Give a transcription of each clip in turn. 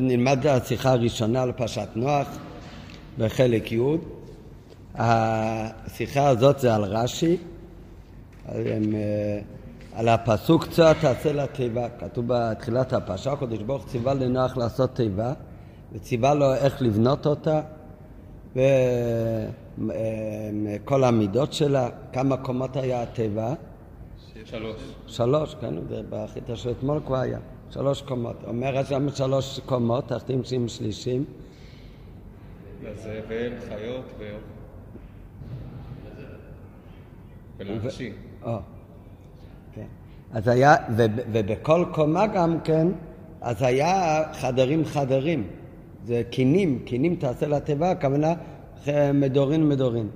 נלמד את השיחה הראשונה על פרשת נוח בחלק י'. השיחה הזאת זה על רש"י, על הפסוק צוע תעשה לה תיבה. כתוב בתחילת הפרשה, הקדוש ברוך ציווה לנוח לעשות תיבה, וציווה לו איך לבנות אותה, וכל המידות שלה, כמה קומות היה התיבה? שלוש. שלוש, כן, זה בחיטה של אתמול כבר היה. שלוש קומות. אומר שם שלוש קומות, תחתים שיים שלישים. לזבל, חיות ו... ולאנשים. כן. אז היה, ובכל קומה גם כן, אז היה חדרים חדרים. זה קינים, קינים תעשה לתיבה, הכוונה מדורין מדורין.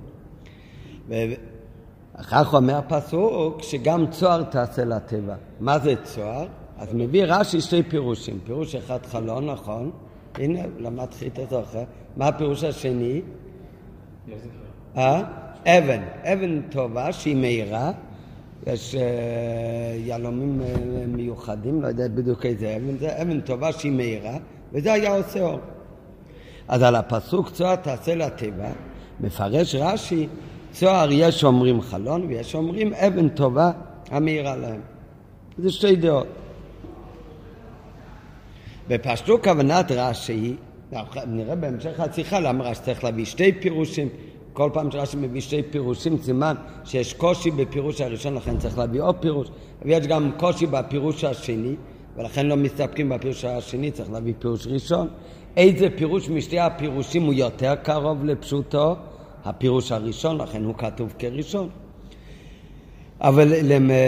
אחר כך אומר הפסוק שגם צוהר תעשה לתיבה. מה זה צוהר? אז מביא רש"י שתי פירושים. פירוש אחד חלון, נכון? הנה, למד חיטה זוכר. מה הפירוש השני? אה? אבן. אבן טובה שהיא מהירה. יש uh, יהלומים uh, מיוחדים, לא יודע בדיוק איזה אבן זה. אבן טובה שהיא מהירה, וזה היה עושה אור. אז על הפסוק צוהר תעשה לטבע, מפרש רש"י, צוהר יש אומרים חלון ויש אומרים אבן טובה המאירה להם. זה שתי דעות. בפשטו כוונת רש"י, נראה בהמשך השיחה למה רש"י צריך להביא שתי פירושים. כל פעם שרש"י מביא שתי פירושים, סימן שיש קושי בפירוש הראשון, לכן צריך להביא עוד פירוש. ויש גם קושי בפירוש השני, ולכן לא מסתפקים בפירוש השני, צריך להביא פירוש ראשון. איזה פירוש משתי הפירושים הוא יותר קרוב לפשוטו? הפירוש הראשון, לכן הוא כתוב כראשון. אבל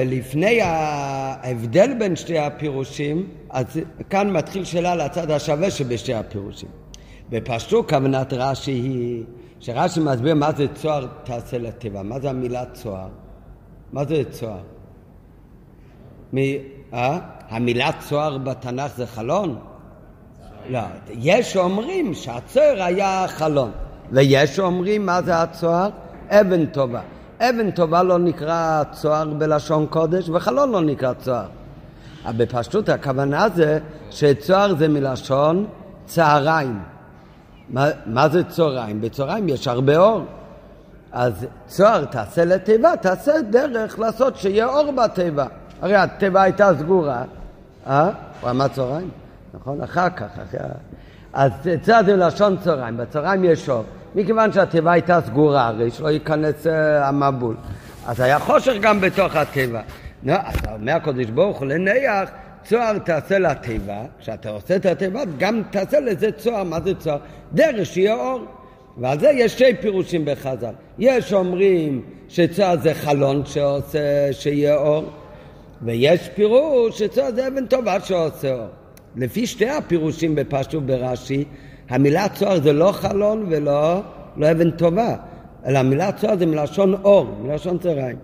לפני ההבדל בין שתי הפירושים, אז כאן מתחיל שאלה לצד השווה שבשתי הפירושים. בפשטו כוונת רש"י היא, שרש"י מסביר מה זה צוהר תעשה לטבע, מה זה המילה צוהר? מה זה צוהר? מ... אה? המילה צוהר בתנ"ך זה חלון? לא, יש אומרים שהצוהר היה חלון, ויש אומרים מה זה הצוהר? אבן טובה. אבן טובה לא נקרא צוהר בלשון קודש, וחלון לא נקרא צוהר. אבל בפשטות הכוונה זה שצוהר זה מלשון צהריים. מה, מה זה צהריים? בצהריים יש הרבה אור. אז צוהר תעשה לתיבה, תעשה דרך לעשות שיהיה אור בתיבה. הרי התיבה הייתה סגורה, אה? הוא אמר צהריים, נכון? אחר כך, אחר... אז צוהר זה לשון צהריים, בצהריים יש אור. מכיוון שהתיבה הייתה סגורה הרי שלא ייכנס uh, המבול. אז היה חושך גם בתוך התיבה. נו, אז אומר הקדוש ברוך הוא לנח, צוהר תעשה לתיבה, כשאתה עושה את התיבה, גם תעשה לזה צוהר, מה זה צוהר? דרך שיהיה אור. ועל זה יש שתי פירושים בחז"ל. יש אומרים שצוהר זה חלון שעושה שיהיה אור, ויש פירוש שצוהר זה אבן טובה שעושה אור. לפי שתי הפירושים בפשטות ברש"י, המילה צוהר זה לא חלון ולא לא אבן טובה, אלא המילה צוהר זה מלשון אור, מלשון צהריים.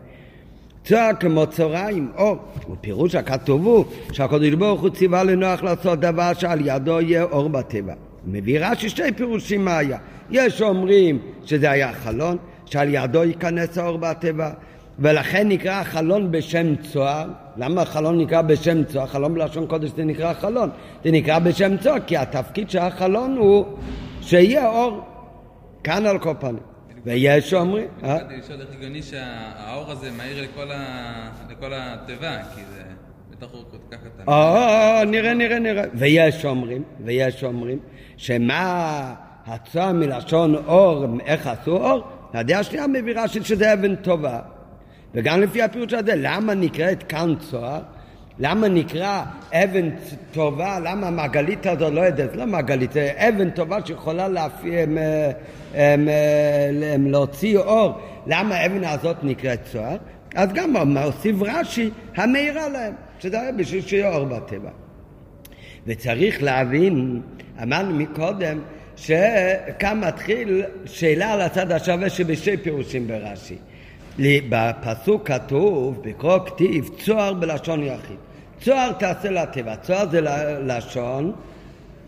צוהר כמו צהריים, אור. ופירוש הכתוב הוא שהקדוש ברוך הוא ציווה לנוח לעשות דבר שעל ידו יהיה אור בטבע. מביא רש"י שתי פירושים מה היה. יש אומרים שזה היה חלון, שעל ידו ייכנס האור בטבע, ולכן נקרא חלון בשם צוהר. למה חלון נקרא בשם צוהר? חלון בלשון קודש זה נקרא חלון. זה נקרא בשם צוהר כי התפקיד של החלון הוא שיהיה אור. כאן על כל פנים. ויש שאומרים... אה? לשאול איך הגיוני שהאור הזה מאיר לכל התיבה, כי זה בתוך קטן. אה, נראה, נראה, נראה. ויש שאומרים, ויש שאומרים, שמה הצוהר מלשון אור, איך עשו אור? הדעה השנייה מביא רש"י שזה אבן טובה. וגם לפי הפירוש הזה, למה נקראת כאן צוהר? למה נקרא אבן טובה? למה המעגלית הזאת לא יודעת? לא מעגלית, זה אבן טובה שיכולה להפי, הם, הם, הם, להוציא אור. למה האבן הזאת נקראת צוהר? אז גם מוסיף רש"י, המאירה להם, שזה היה בשביל שיהיה אור בטבע. וצריך להבין, אמרנו מקודם, שכאן מתחיל שאלה על הצד השווה שבשתי פירושים ברש"י. בפסוק כתוב, בקרוא כתיב, צוהר בלשון יחיד. צוהר תעשה לטבע, צוהר זה לשון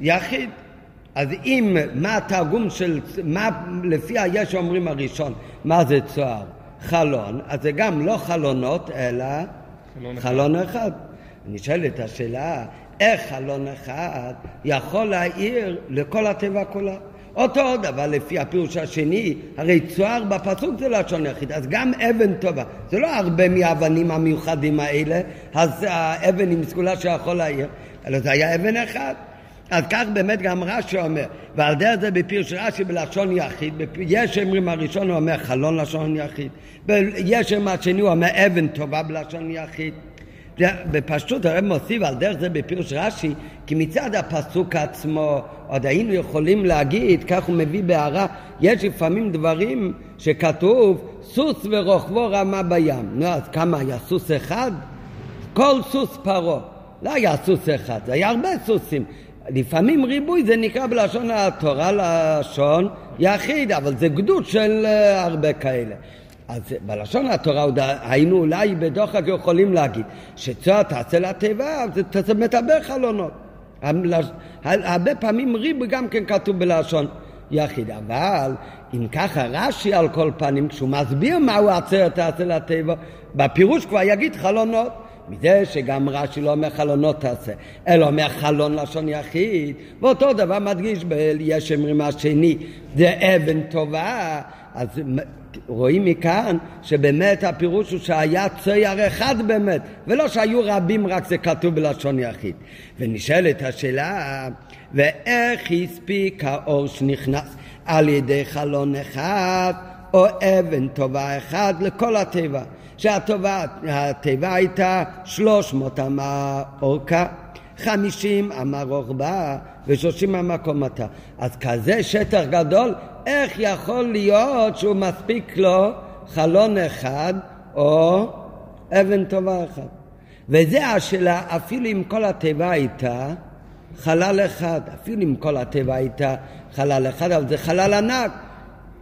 יחיד. אז אם, מה התרגום של, מה לפי היש אומרים הראשון, מה זה צוהר? חלון, אז זה גם לא חלונות, אלא חלון, חלון אחד. אני שואל את השאלה, איך חלון אחד יכול להאיר לכל הטבע כולה. אותו דבר לפי הפירוש השני, הרי צוהר בפסוק זה לשון יחיד, אז גם אבן טובה, זה לא הרבה מהאבנים המיוחדים האלה, אז האבן עם סגולה שיכול להעיר, אלא זה היה אבן אחד. אז כך באמת גם רש"י אומר, ועל דרך זה בפירוש רש"י בלשון יחיד, יש אומרים הראשון הוא אומר חלון לשון יחיד, יש אומרים השני הוא אומר אבן טובה בלשון יחיד. בפשטות הרב מוסיף על דרך זה בפירוש רש"י, כי מצד הפסוק עצמו עוד היינו יכולים להגיד, כך הוא מביא בהערה, יש לפעמים דברים שכתוב סוס ורוכבו רמה בים. נו, אז כמה היה סוס אחד? כל סוס פרעה. לא היה סוס אחד, זה היה הרבה סוסים. לפעמים ריבוי זה נקרא בלשון התורה לשון יחיד, אבל זה גדוד של uh, הרבה כאלה. אז בלשון התורה עוד היינו אולי בדוחק יכולים להגיד שצוהר תעשה לתיבה, זה תעשה מטבר חלונות. הרבה פעמים ריבוי גם כן כתוב בלשון יחיד, אבל אם ככה רש"י על כל פנים, כשהוא מסביר מהו עצרת תעשה לתיבה, בפירוש כבר יגיד חלונות. מזה שגם רש"י לא אומר חלונות תעשה, אלא אומר חלון לשון יחיד, ואותו דבר מדגיש ביש אמרים השני, זה אבן טובה, אז רואים מכאן שבאמת הפירוש הוא שהיה צייר אחד באמת, ולא שהיו רבים רק זה כתוב בלשון יחיד. ונשאלת השאלה, ואיך הספיק האור שנכנס על ידי חלון אחד או אבן טובה אחד לכל הטבע? שהתיבה הייתה שלוש מאות אמה אורכה, חמישים אמה רוחבה ושלושים אמה קומתה. אז כזה שטח גדול, איך יכול להיות שהוא מספיק לו חלון אחד או אבן טובה אחת? וזה השאלה, אפילו אם כל התיבה הייתה חלל אחד, אפילו אם כל התיבה הייתה חלל אחד, אבל זה חלל ענק,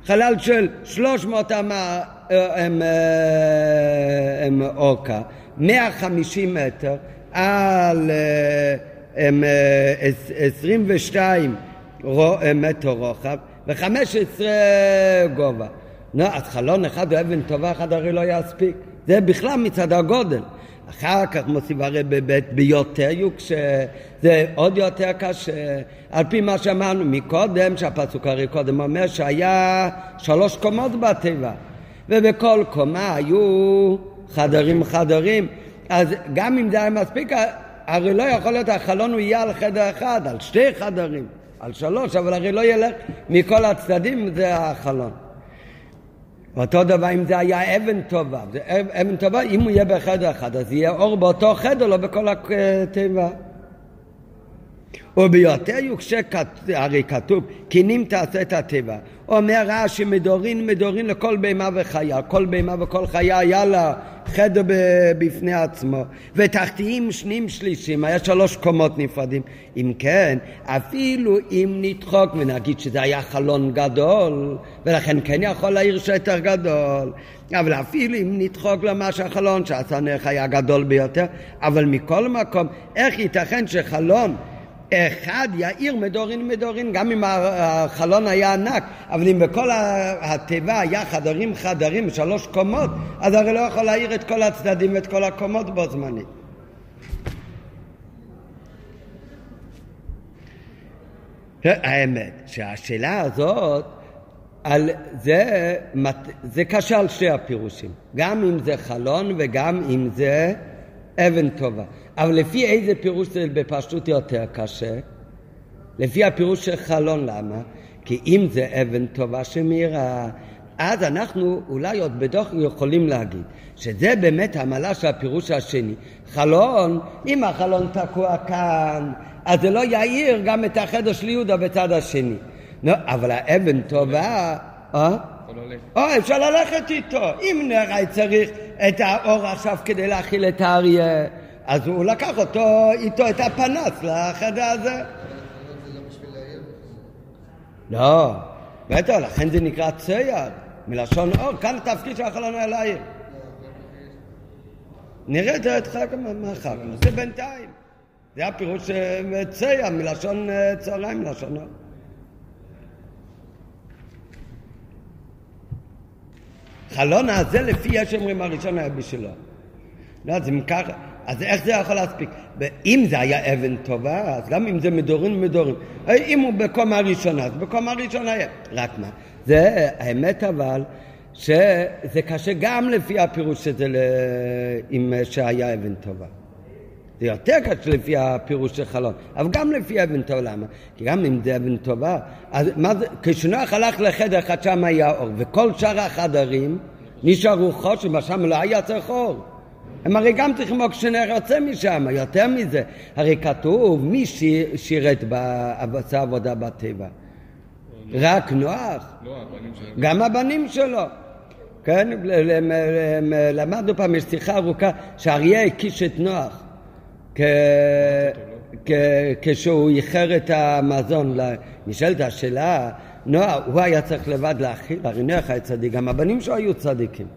חלל של שלוש מאות אמה הם, הם אורכה, 150 מטר על הם, 22 מטר רוחב ו-15 גובה. נו, אז חלון אחד או אבן טובה אחד הרי לא יספיק. זה בכלל מצד הגודל. אחר כך מוסיף הרי בבית ביותר יוקשה, זה עוד יותר קשה. על פי מה שאמרנו מקודם, שהפסוק הרי קודם אומר שהיה שלוש קומות בתיבה. ובכל קומה היו חדרים חדרים, אז גם אם זה היה מספיק, הרי לא יכול להיות החלון הוא יהיה על חדר אחד, על שתי חדרים, על שלוש, אבל הרי לא ילך מכל הצדדים, זה החלון. אותו דבר אם זה היה אבן טובה, זה אבן טובה, אם הוא יהיה בחדר אחד, אז יהיה אור באותו חדר, לא בכל התיבה. וביותר יוקשה, הרי כתוב, קינים תעשה את הטבע. אומר רש"י מדורין מדורין לכל בהמה וחיה, כל בהמה וכל חיה היה לה חדר בפני עצמו, ותחתיים שניים שלישים, היה שלוש קומות נפרדים. אם כן, אפילו אם נדחוק ונגיד שזה היה חלון גדול, ולכן כן יכול להעיר שטר גדול, אבל אפילו אם נדחוק למה שהחלון שהסנך היה גדול ביותר, אבל מכל מקום, איך ייתכן שחלון אחד יאיר מדורין מדורין, גם אם החלון היה ענק, אבל אם בכל התיבה היה חדרים חדרים, שלוש קומות, אז הרי לא יכול להאיר את כל הצדדים ואת כל הקומות בו זמנית. האמת, שהשאלה הזאת, על זה, זה קשה על שתי הפירושים, גם אם זה חלון וגם אם זה אבן טובה. אבל לפי איזה פירוש זה בפשטות יותר קשה? לפי הפירוש של חלון, למה? כי אם זה אבן טובה שמאירה, אז אנחנו אולי עוד בדוח יכולים להגיד שזה באמת המעלה של הפירוש השני. חלון, אם החלון תקוע כאן, אז זה לא יאיר גם את החדר של יהודה בצד השני. לא, אבל האבן טובה... אה? או, אפשר ללכת איתו. אם נראה צריך את האור עכשיו כדי להכיל את האריה, אז הוא לקח אותו איתו את הפנס לחדר הזה. לא, בטח, לכן זה נקרא צייר, מלשון אור, כאן התפקיד של החלון היה להעיר. נראה את זה אתך מאחר, זה בינתיים. זה הפירוש צייר, מלשון אה, צהריים, מלשון אור. חלון הזה לפי יש אומרים הראשון היה בשבילו. לא, אם ככה, אז איך זה יכול להספיק? אם זה היה אבן טובה, אז גם אם זה מדורים מדורים. אם הוא בקומה ראשונה, אז בקומה ראשונה היה. רק מה? זה האמת אבל, שזה קשה גם לפי הפירוש שזה ל... אם שהיה אבן טובה. זה יותר קשה לפי הפירוש של חלון, אבל גם לפי אבן טובה, למה? כי גם אם זה אבן טובה, אז מה זה, כשנוח הלך לחדר אחד שם היה אור, וכל שאר החדרים נשארו חושם, שם לא היה צריך אור. הם הרי גם צריכים עוד שנרצה משם, יותר מזה. הרי כתוב מי שירת, עשה עבודה בטבע. רק נוח. לא. גם הבנים שלו. כן, למדנו פעם, יש שיחה ארוכה, שאריה הקיש את נוח. כשהוא איחר את המזון, נשאלת השאלה, נוח, הוא היה צריך לבד להאכיל, הרי נוח היה צדיק, גם הבנים שלו היו צדיקים.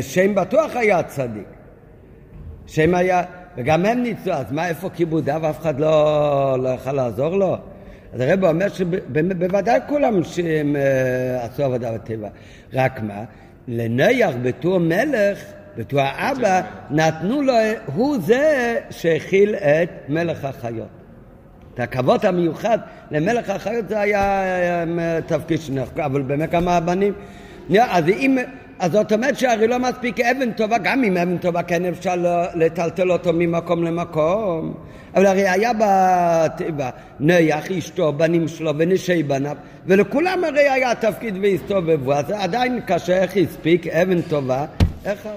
שם בטוח היה צדיק. שם היה, וגם הם ניצלו, אז מה, איפה כיבודיו? אף אחד לא, לא יכול לעזור לו? אז הרב אומר שבוודאי כולם שהם uh, עשו עבודה בטבע. רק מה, לנויח בתור מלך, בתור האבא, נתנו לו, הוא זה שהכיל את מלך החיות. את הכבוד המיוחד למלך החיות זה היה uh, תפקיד שנחקר, אבל באמת כמה הבנים. אז אם... אז זאת אומרת שהרי לא מספיק אבן טובה, גם אם אבן טובה כן אפשר לטלטל אותו ממקום למקום. אבל הרי היה בטבע נויח, אשתו, בנים שלו ונשי בניו, ולכולם הרי היה תפקיד והסתובבו, אז עדיין קשה איך הספיק אבן טובה, איך...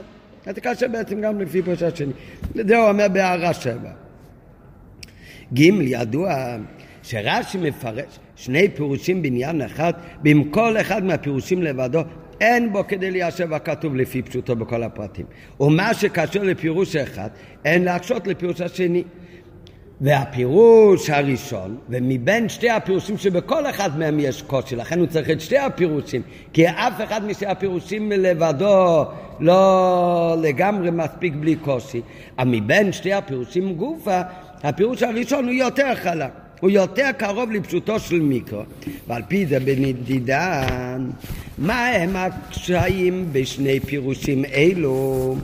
זה קשה בעצם גם לפי פרשת השני. זה הוא אומר בהערה שבע. ג' ידוע שרש"י מפרש שני פירושים בעניין אחד, במקום כל אחד מהפירושים לבדו אין בו כדי ליישב הכתוב לפי פשוטו בכל הפרטים. ומה שקשור לפירוש אחד, אין להקשות לפירוש השני. והפירוש הראשון, ומבין שתי הפירושים שבכל אחד מהם יש קושי, לכן הוא צריך את שתי הפירושים, כי אף אחד משתי הפירושים לבדו לא לגמרי מספיק בלי קושי. אבל מבין שתי הפירושים גופה, הפירוש הראשון הוא יותר חלק. הוא יותר קרוב לפשוטו של מיקרו. ועל פי זה בנדידן, מה הם הקשיים בשני פירושים אלו?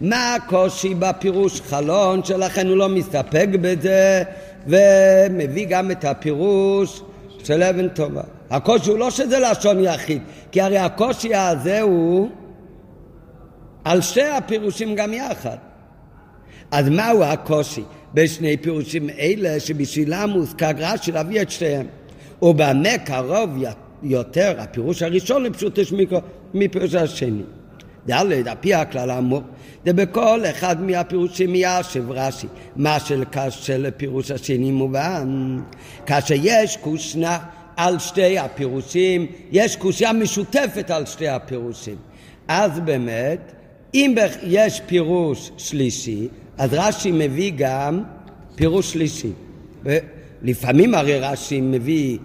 מה הקושי בפירוש חלון שלכן הוא לא מסתפק בזה ומביא גם את הפירוש של אבן טובה. הקושי הוא לא שזה לשון יחיד, כי הרי הקושי הזה הוא על שתי הפירושים גם יחד. אז מהו הקושי? בשני פירושים אלה שבשבילם מוזכר רש"י להביא את שתיהם. ובמה קרוב יותר הפירוש הראשון לפשוט מיקרו מפירוש השני. ד' על פי הכלל האמור, זה בכל אחד מהפירושים ישב רש"י, מה של הפירוש השני מובן. כאשר יש קושנה על שתי הפירושים, יש קושייה משותפת על שתי הפירושים. אז באמת, אם יש פירוש שלישי, אז רש"י מביא גם פירוש שלישי. לפעמים הרי רש"י מביא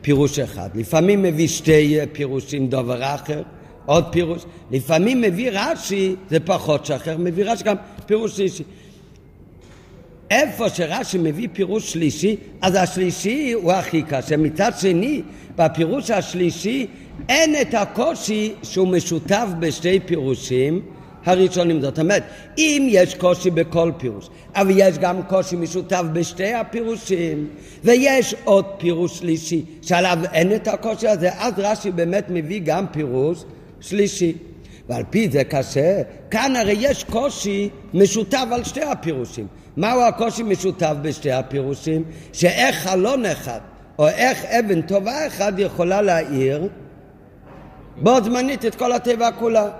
פירוש אחד, לפעמים מביא שתי פירושים דובר אחר, עוד פירוש, לפעמים מביא רש"י, זה פחות שחר, מביא רש"י גם פירוש שלישי. איפה שרש"י מביא פירוש שלישי, אז השלישי הוא הכי קשה. מצד שני, בפירוש השלישי אין את הקושי שהוא משותף בשתי פירושים, הראשונים. זאת אומרת, אם יש קושי בכל פירוש, אבל יש גם קושי משותף בשתי הפירושים, ויש עוד פירוש שלישי שעליו אין את הקושי הזה, אז רש"י באמת מביא גם פירוש שלישי. ועל פי זה קשה, כאן הרי יש קושי משותף על שתי הפירושים. מהו הקושי משותף בשתי הפירושים? שאיך חלון אחד או איך אבן טובה אחד יכולה להאיר בו זמנית את כל הטבע כולה.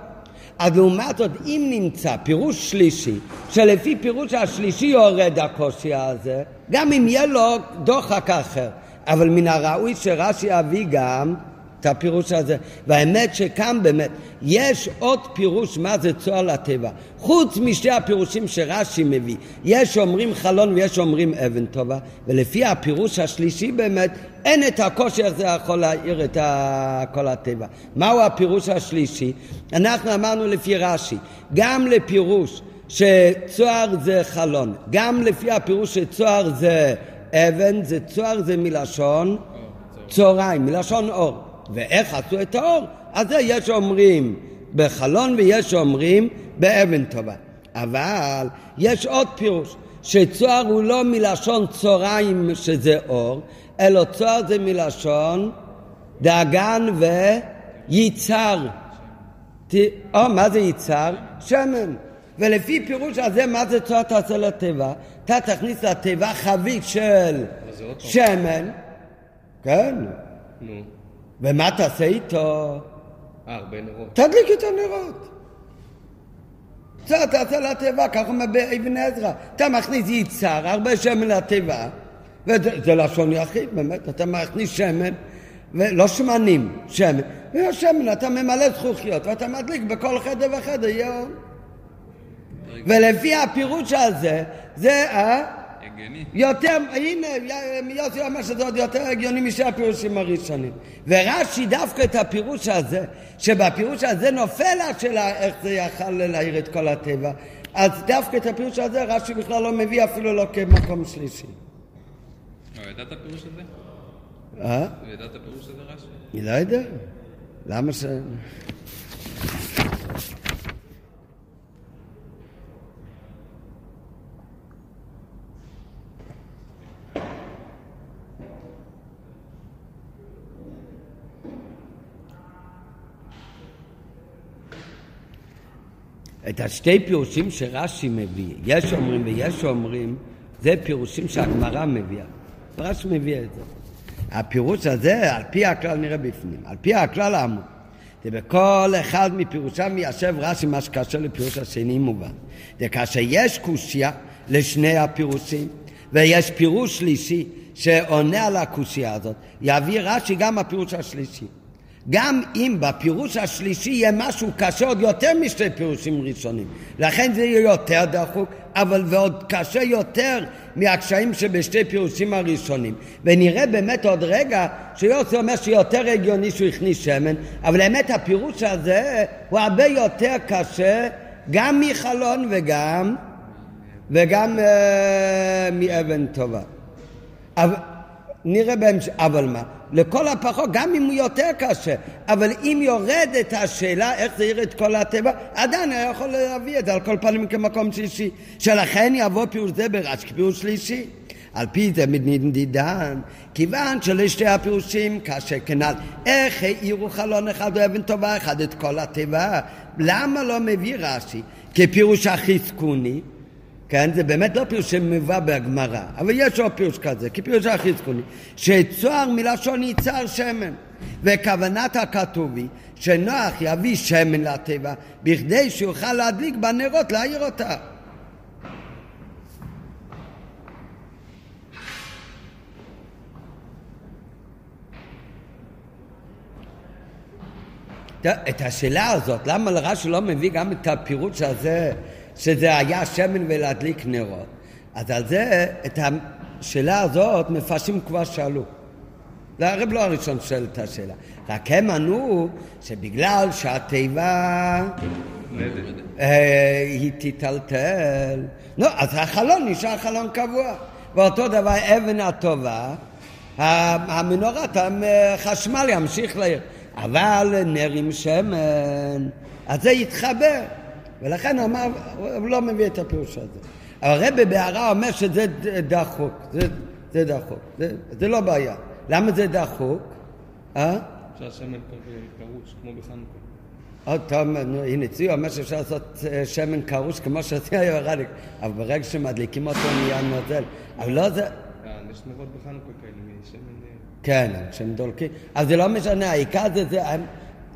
אז לעומת זאת, אם נמצא פירוש שלישי, שלפי פירוש השלישי יורד הקושי הזה, גם אם יהיה לו דוחק אחר, אבל מן הראוי שרש"י יביא גם את הפירוש הזה. והאמת שכאן באמת יש עוד פירוש מה זה צוהר לטבע. חוץ משתי הפירושים שרש"י מביא. יש אומרים חלון ויש אומרים אבן טובה, ולפי הפירוש השלישי באמת אין את הקושי הזה יכול להעיר את כל הטבע. מהו הפירוש השלישי? אנחנו אמרנו לפי רש"י, גם לפירוש שצוהר זה חלון, גם לפי הפירוש שצוהר זה אבן, זה צוהר זה מלשון צהריים, מלשון אור. ואיך עשו את האור? אז זה יש אומרים בחלון ויש אומרים באבן טובה. אבל יש עוד פירוש, שצוהר הוא לא מלשון צהריים שזה אור, אלא צוהר זה מלשון דאגן וייצר. או, מה זה ייצר? שמן. ולפי פירוש הזה, מה זה צוהר תעשה לתיבה? אתה תכניס לתיבה חבית של שמן, כן, נו. ומה תעשה איתו? אה, הרבה נרות. תדליק את הנרות. צוהר תעשה לתיבה, כך אומר באבן עזרא. אתה מכניס ייצר, הרבה שמן לתיבה, וזה לשון יחיד, באמת, אתה מכניס שמן, ולא שמנים, שמן, והשמן אתה ממלא זכוכיות, ואתה מדליק בכל חדר וחדר יום. ולפי הפירוש הזה, זה אה, הגיוני. יותר, הנה, יוסי אומר שזה עוד יותר הגיוני משל הפירושים הראשונים. ורש"י דווקא את הפירוש הזה, שבפירוש הזה נופל השאלה איך זה יכל להעיר את כל הטבע, אז דווקא את הפירוש הזה רש"י בכלל לא מביא אפילו לא כמקום שלישי. לא, ידעת פירוש הזה? אה? ידעת פירוש הזה רש"י? אני לא יודע. למה ש... את השתי פירושים שרש"י מביא, יש אומרים ויש אומרים, זה פירושים שהגמרא מביאה. רש"י מביא את זה. הפירוש הזה, על פי הכלל נראה בפנים, על פי הכלל האמור. זה בכל אחד מפירושם מיישב רש"י מה שקשה לפירוש השני מובן. זה כאשר יש קושייה לשני הפירושים, ויש פירוש שלישי שעונה על הקושייה הזאת, יביא רש"י גם הפירוש השלישי. גם אם בפירוש השלישי יהיה משהו קשה עוד יותר משתי פירושים ראשונים. לכן זה יהיה יותר דחוק, אבל ועוד קשה יותר מהקשיים שבשתי פירושים הראשונים. ונראה באמת עוד רגע שיוסי אומר שיותר הגיוני שהוא הכניס שמן, אבל באמת הפירוש הזה הוא הרבה יותר קשה גם מחלון וגם, וגם אה, מאבן טובה. אבל, נראה בהמשך, אבל מה? לכל הפחות, גם אם הוא יותר קשה, אבל אם יורדת השאלה איך זה יראה את כל הטבע, עדיין היה יכול להביא את זה על כל פנים כמקום שלישי. שלכן יבוא פירוש זה ברש כפירוש שלישי. על פי זה מדידן, כיוון שלשתי הפירושים קשה כנ"ל, איך העירו חלון אחד ואבן טובה אחד את כל התיבה? למה לא מביא רש"י כפירוש החזקוני? כן, זה באמת לא פירוש שמובא בגמרא, אבל יש עוד פירוש כזה, כפירוש החזקוני, שצוהר מלשון יצהר שמן, וכוונת הכתוב היא שנוח יביא שמן לטבע בכדי שיוכל להדליק בנרות להעיר אותה. את השאלה הזאת, למה לרש"י לא מביא גם את הפירוש הזה שזה היה שמן ולהדליק נרות. אז על זה, את השאלה הזאת מפרשים כבר שאלו. זה הרב לא הראשון שואל את השאלה. רק הם ענו שבגלל שהתיבה אה, היא תיטלטל, לא, אז החלון נשאר חלון קבוע. ואותו דבר אבן הטובה, המנורת החשמל ימשיך לעיר. אבל נר עם שמן, אז זה יתחבר. ולכן הוא אמר, הוא לא מביא את הפירוש הזה. אבל הרבי בהערה אומר שזה דחוק, זה, זה דחוק, זה, זה לא בעיה. למה זה דחוק? אה? אפשר שמן קרוש, כמו בחנוכה. עוד טוב, נו, הנה, ציור אומר שאפשר לעשות אה, שמן קרוש כמו שעושה היום רדיק, אבל ברגע שמדליקים אותו נהיה נוזל. אבל לא זה... אה, יש נרות בחנוכה כאלה, משמן... אה, כן, כשהם דולקים. אז זה לא משנה, העיקר זה זה, הם,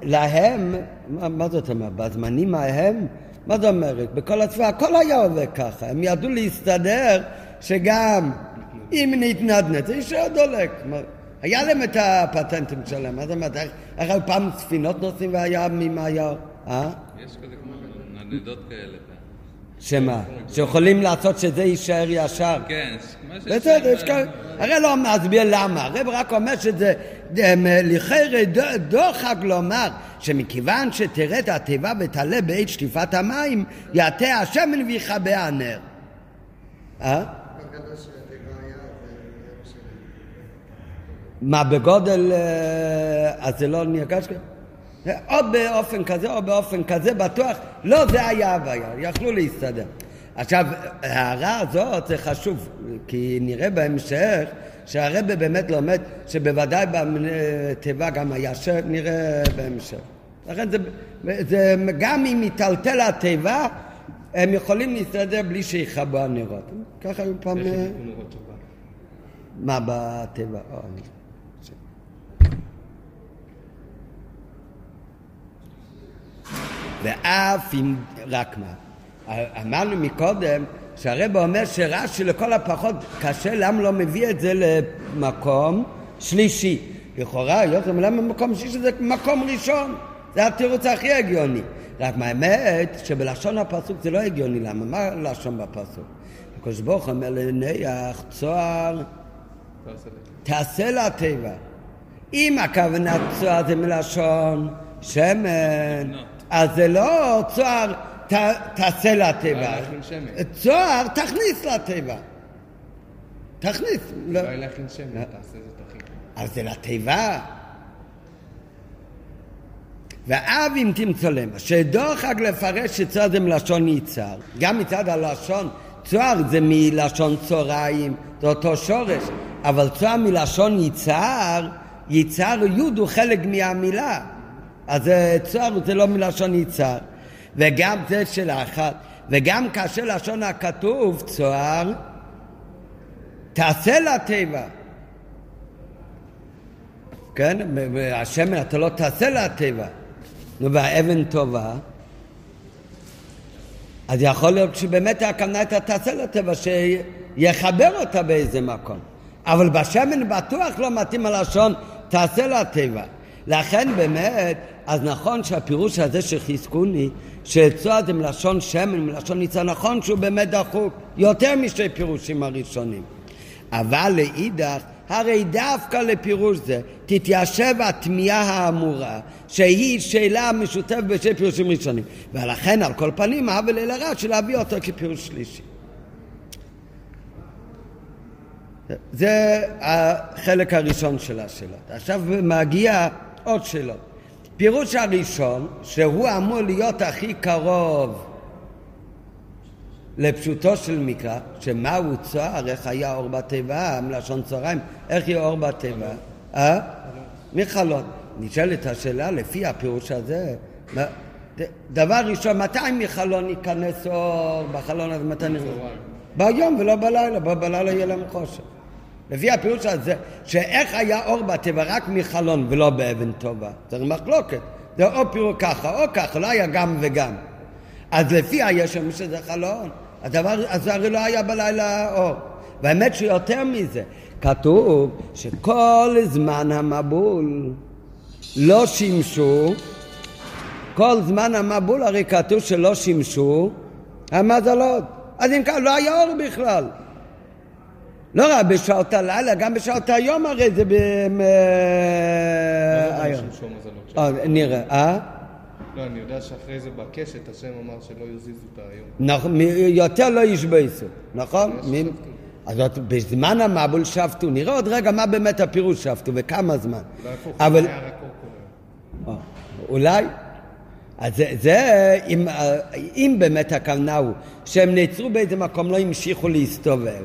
להם, מה, מה זאת אומרת, בזמנים ההם, מה זאת אומרת? בכל הצבא הכל היה עובד ככה, הם ידעו להסתדר שגם אם נתנדנד, זה יישאר דולק. היה להם את הפטנטים שלהם, מה זאת אומרת, איך היו פעם ספינות נוסעים והיה ממעייר, אה? יש כזה כמו נדנדות כאלה. שמה? שיכולים לעשות שזה יישאר ישר? כן, מה שיש בסדר, יש כאלה, הרי לא מסביר למה, הרב רק אומר שזה לכי דוחק לומר שמכיוון שתרד התיבה ותעלה בעת שטיפת המים, יעטה השמן ויכבה הנר. אה? מה, בגודל... אה, אז זה לא נרגש ככה? או באופן כזה או באופן כזה, בטוח, לא זה היה הבעיה, יכלו להסתדר. עכשיו, ההערה הזאת זה חשוב, כי נראה בהמשך שהרבה באמת לומד שבוודאי בתיבה גם היה שנראה בהמשך. לכן זה, זה גם אם מיטלטל התיבה, הם יכולים להסתדר בלי שיכבו הנרות. ככה היו פעם... שבת? מה בתיבה? אני... ואף אם, רק מה, אמרנו מקודם שהרב אומר שרש"י לכל הפחות קשה למה לא מביא את זה למקום שלישי. לכאורה, יוצא למה מקום שלישי זה מקום ראשון? זה התירוץ הכי הגיוני. רק מה האמת שבלשון הפסוק זה לא הגיוני, למה? מה לשון בפסוק? הקדוש ברוך אומר לנח צוהר תעשה לה תיבה. אם הכוונה צוהר זה מלשון שמן. אז זה לא צוהר ת, תעשה לה תיבה. אולי להכין שמן. צוהר תכניס לה תיבה. תכניס. לא. אולי להכין שמן, תעשה זה תכין. אז זה לתיבה. ואב אם תמצא למה, שדוחק לפרש שצוהר זה מלשון יצהר, גם מצד הלשון, צוהר זה מלשון צהריים, זה אותו שורש, אבל צוהר מלשון יצהר, יצהר יוד הוא חלק מהמילה, אז אה, צוהר זה לא מלשון יצהר, וגם זה של האחת, וגם כאשר לשון הכתוב צוהר, תעשה לתיבה. כן? והשמן אתה לא תעשה לטבע. נו, והאבן טובה, אז יכול להיות שבאמת הכוונה הייתה תעשה לטבע, שיחבר אותה באיזה מקום. אבל בשמן בטוח לא מתאים הלשון תעשה לטבע. לכן באמת, אז נכון שהפירוש הזה שחיזקוני, שצוע זה מלשון שמן, מלשון ניצן, נכון שהוא באמת דחוק, יותר משתי פירושים הראשונים. אבל לאידך, הרי דווקא לפירוש זה תתיישב התמיהה האמורה, שהיא שאלה משותפת בשני פירושים ראשונים. ולכן על כל פנים, העוול אל הרע של להביא אותו כפירוש שלישי. זה החלק הראשון של השאלות. עכשיו מגיע עוד שאלות. פירוש הראשון, שהוא אמור להיות הכי קרוב לפשוטו של מקרא, שמהו צוהר, איך היה אור בתיבה, מלשון צהריים, איך יהיה אור בתיבה? אה? מחלון. נשאלת השאלה, לפי הפירוש הזה, דבר ראשון, מתי מחלון ייכנס אור? בחלון הזה מתי נראה? ביום ולא בלילה, בלילה יהיה להם חושך. לפי הפירוש הזה, שאיך היה אור בטבע רק מחלון ולא באבן טובה, זה מחלוקת. זה או פירוש ככה או ככה, לא היה גם וגם. אז לפי יש שם שזה חלון, הדבר, אז הרי לא היה בלילה אור. והאמת שיותר מזה, כתוב שכל זמן המבול לא שימשו, כל זמן המבול הרי כתוב שלא שימשו המזלות. אז אם כך, לא היה אור בכלל. לא רק בשעות הלילה, גם בשעות היום הרי זה ב... יודע היום. אה, נראה, אה? לא, אני יודע שאחרי זה בקשת השם אמר שלא יזיזו אותה היום. נכון, יותר לא ישבייסו, נכון? אז בזמן המבול שבתו, נראה עוד רגע מה באמת הפירוש שבתו וכמה זמן. אבל. אה, אולי, אז זה, זה אם, אה, אם באמת הכוונה הוא שהם נעצרו באיזה מקום, לא המשיכו להסתובב,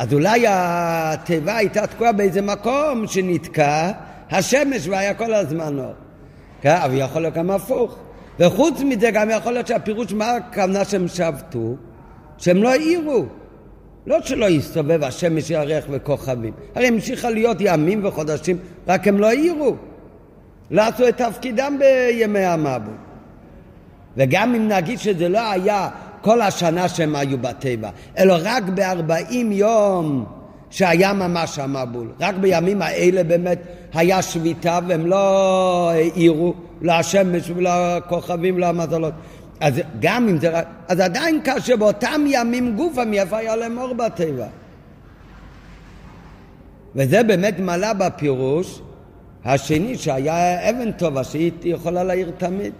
אז אולי התיבה הייתה תקועה באיזה מקום שנתקע השמש והיה כל הזמן אור. כן, אבל יכול להיות גם הפוך. וחוץ מזה גם יכול להיות שהפירוש מה הכוונה שהם שבתו? שהם לא העירו. לא שלא יסתובב השמש ירח וכוכבים. הרי המשיכה להיות ימים וחודשים, רק הם לא העירו. לא עשו את תפקידם בימי המבול. וגם אם נגיד שזה לא היה כל השנה שהם היו בטבע, אלא רק בארבעים יום שהיה ממש המבול. רק בימים האלה באמת היה שביתה והם לא העירו, לא השמש ולא הכוכבים ולא המזלות. אז גם אם זה. אז עדיין כאשר באותם ימים גופם יפה היה להם אור בטבע. וזה באמת מעלה בפירוש השני שהיה אבן טובה שהיא יכולה להעיר תמיד.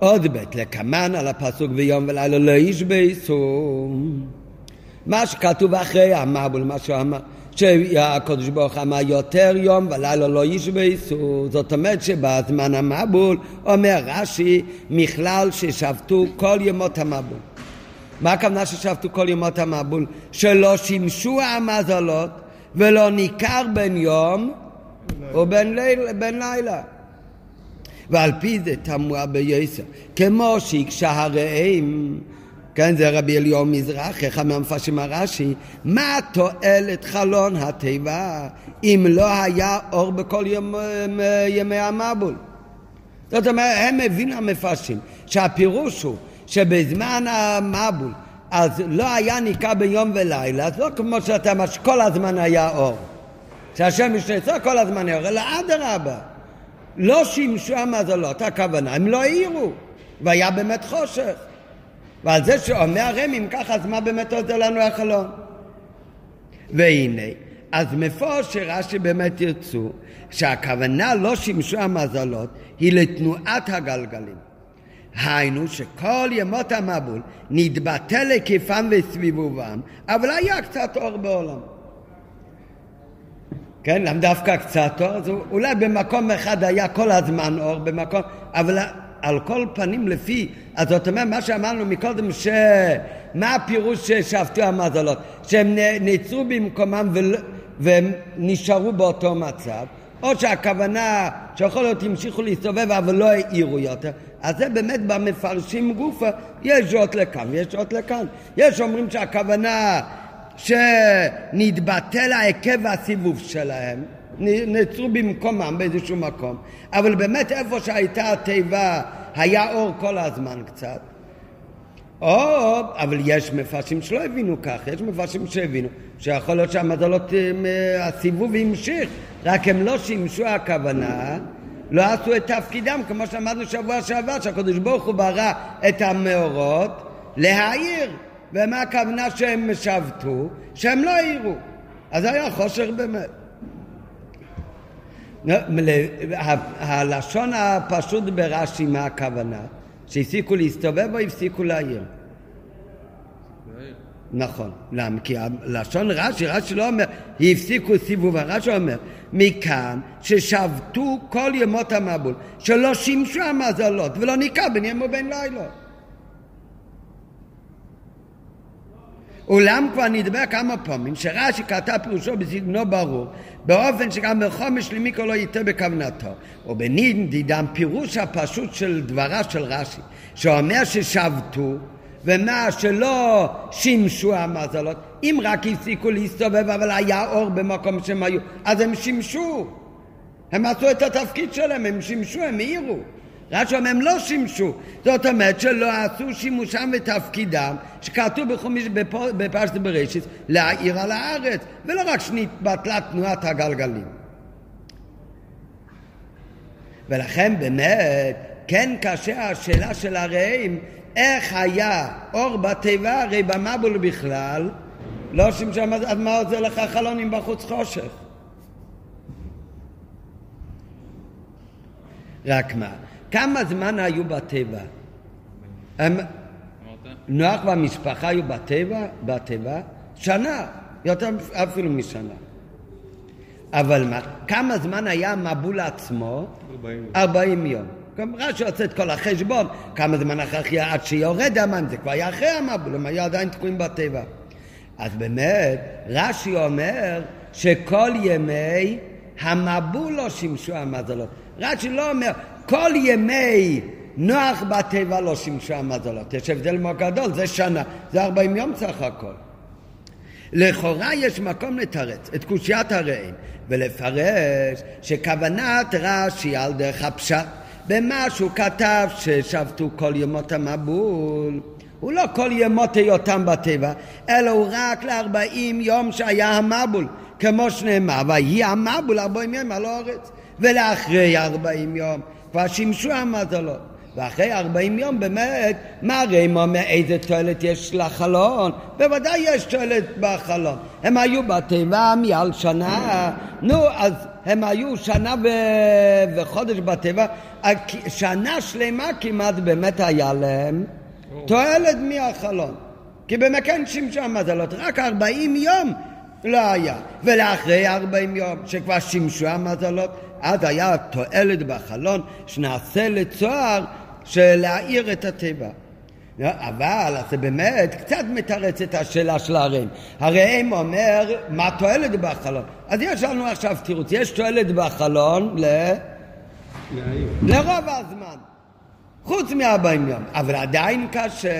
עוד בית לקמן על הפסוק ויום ולילה לא ישבייסו. מה שכתוב אחרי המבול, מה שהוא אמר, שהקדוש ברוך אמר יותר יום ולילה לא ישבסו, זאת אומרת שבזמן המבול אומר רש"י מכלל ששבתו כל ימות המבול. מה הכוונה ששבתו כל ימות המבול? שלא שימשו המזלות ולא ניכר בין יום ובין לילה. בין לילה. ועל פי זה תמוה ביוסר, כמו שהקשה הרעים כן, זה רבי אליהו מזרח, אחד מהמפרשים הרש"י, מה תועלת חלון התיבה אם לא היה אור בכל יום, ימי המבול? זאת אומרת, הם הבינו המפרשים שהפירוש הוא שבזמן המבול אז לא היה ניכר ביום ולילה, אז לא כמו שאתה שכל הזמן היה אור. שהשמש נעצר כל הזמן היה אור, אלא אדרבה. לא שימשו המזלות, הכוונה, הם לא העירו, והיה באמת חושך. ועל זה שאומר הרם, אם ככה, אז מה באמת עוזר לנו החלום? והנה, אז מפורש שרש"י באמת ירצו, שהכוונה לא שימשו המזלות, היא לתנועת הגלגלים. היינו שכל ימות המבול נתבטל היקפם וסביבובם, אבל היה קצת אור בעולם. כן, למה דווקא קצת אור? אז אולי במקום אחד היה כל הזמן אור, במקום, אבל על כל פנים לפי, אז זאת אומרת מה שאמרנו מקודם, שמה הפירוש ששבתו המזלות? שהם נעצרו במקומם ול... והם נשארו באותו מצב, או שהכוונה שיכול להיות המשיכו להסתובב אבל לא העירו יותר, אז זה באמת במפרשים גופה, יש שעות לכאן ויש שעות לכאן. יש אומרים שהכוונה שנתבטל ההיקף והסיבוב שלהם, נעצרו במקומם באיזשהו מקום, אבל באמת איפה שהייתה התיבה היה אור כל הזמן קצת. או, אבל יש מפרשים שלא הבינו כך, יש מפרשים שהבינו שיכול להיות שהמזלות, אה, הסיבוב המשיך, רק הם לא שימשו הכוונה, לא עשו את תפקידם, כמו שאמרנו שבוע שעבר, שהקדוש ברוך הוא ברא את המאורות להעיר, ומה הכוונה שהם שבתו? שהם לא העירו. אז היה חושר באמת. הלשון הפשוט ברש"י, מה הכוונה? שהפסיקו להסתובב או הפסיקו להעיר? נכון. למה? כי הלשון רש"י, רש"י לא אומר, הפסיקו סיבוב, רש"י אומר, מכאן ששבתו כל ימות המבול, שלא שימשו המזלות ולא ניכר בין יום ובין לילות. אולם כבר נדבר כמה פעמים שרש"י כתב פירושו בסגנונו ברור באופן שגם בחומש למיקרו לא ייתן בכוונתו. ובנדידם פירוש הפשוט של דברה של רש"י שאומר ששבתו ומה שלא שימשו המזלות אם רק הפסיקו להסתובב אבל היה אור במקום שהם היו אז הם שימשו. הם עשו את התפקיד שלהם הם שימשו הם העירו רש"י אומר, הם לא שימשו. זאת אומרת שלא עשו שימושם ותפקידם, שכתוב בחומיש בפרשת בראשית, להעיר על הארץ, ולא רק שנתבטלה תנועת הגלגלים. ולכן באמת, כן קשה השאלה של הרעים, איך היה אור בתיבה, הרי במבול בכלל, לא שימשו, אז מה עוזר לך חלונים בחוץ חושך? רק מה? כמה זמן היו בטבע? הם... נוח והמשפחה היו בטבע, בטבע, שנה, יותר אפילו משנה. אבל מה, כמה זמן היה המבול עצמו? 40, 40 יום. גם רש"י עושה את כל החשבון, כמה זמן אחר כך עד שיורד המים, זה כבר היה אחרי המבול, הם היו עדיין תקועים בטבע. אז באמת, רש"י אומר שכל ימי המבול לא שימשו המזלות. רש"י לא אומר, כל ימי נוח בטבע לא שימשו המזלות. יש הבדל מאוד גדול, זה שנה, זה ארבעים יום סך הכל. לכאורה יש מקום לתרץ את קושיית הרעים ולפרש שכוונת רש"י על דרך הפשט במה שהוא כתב ששבתו כל ימות המבול הוא לא כל ימות היותם בטבע אלא הוא רק לארבעים יום שהיה המבול כמו שנאמר ויהי המבול ארבעים יום על הארץ ולאחרי ארבעים יום כבר שימשו המזלות. ואחרי ארבעים יום באמת מראה אומר איזה תועלת יש לחלון. בוודאי יש תועלת בחלון. הם היו בתיבה מעל שנה, נו אז הם היו שנה ו... וחודש בתיבה, שנה שלמה כמעט באמת היה להם תועלת מהחלון. כי באמת כן שימשו המזלות, רק ארבעים יום לא היה. ולאחרי 40 יום, שכבר שימשו המזלות, אז היה תועלת בחלון שנעשה לצוהר של להאיר את הטבע. אבל זה באמת קצת מתרץ את השאלה של הראם. הראם אומר, מה תועלת בחלון? אז יש לנו עכשיו תירוץ, יש תועלת בחלון ל... לרוב הזמן. חוץ מ-40 יום. אבל עדיין קשה.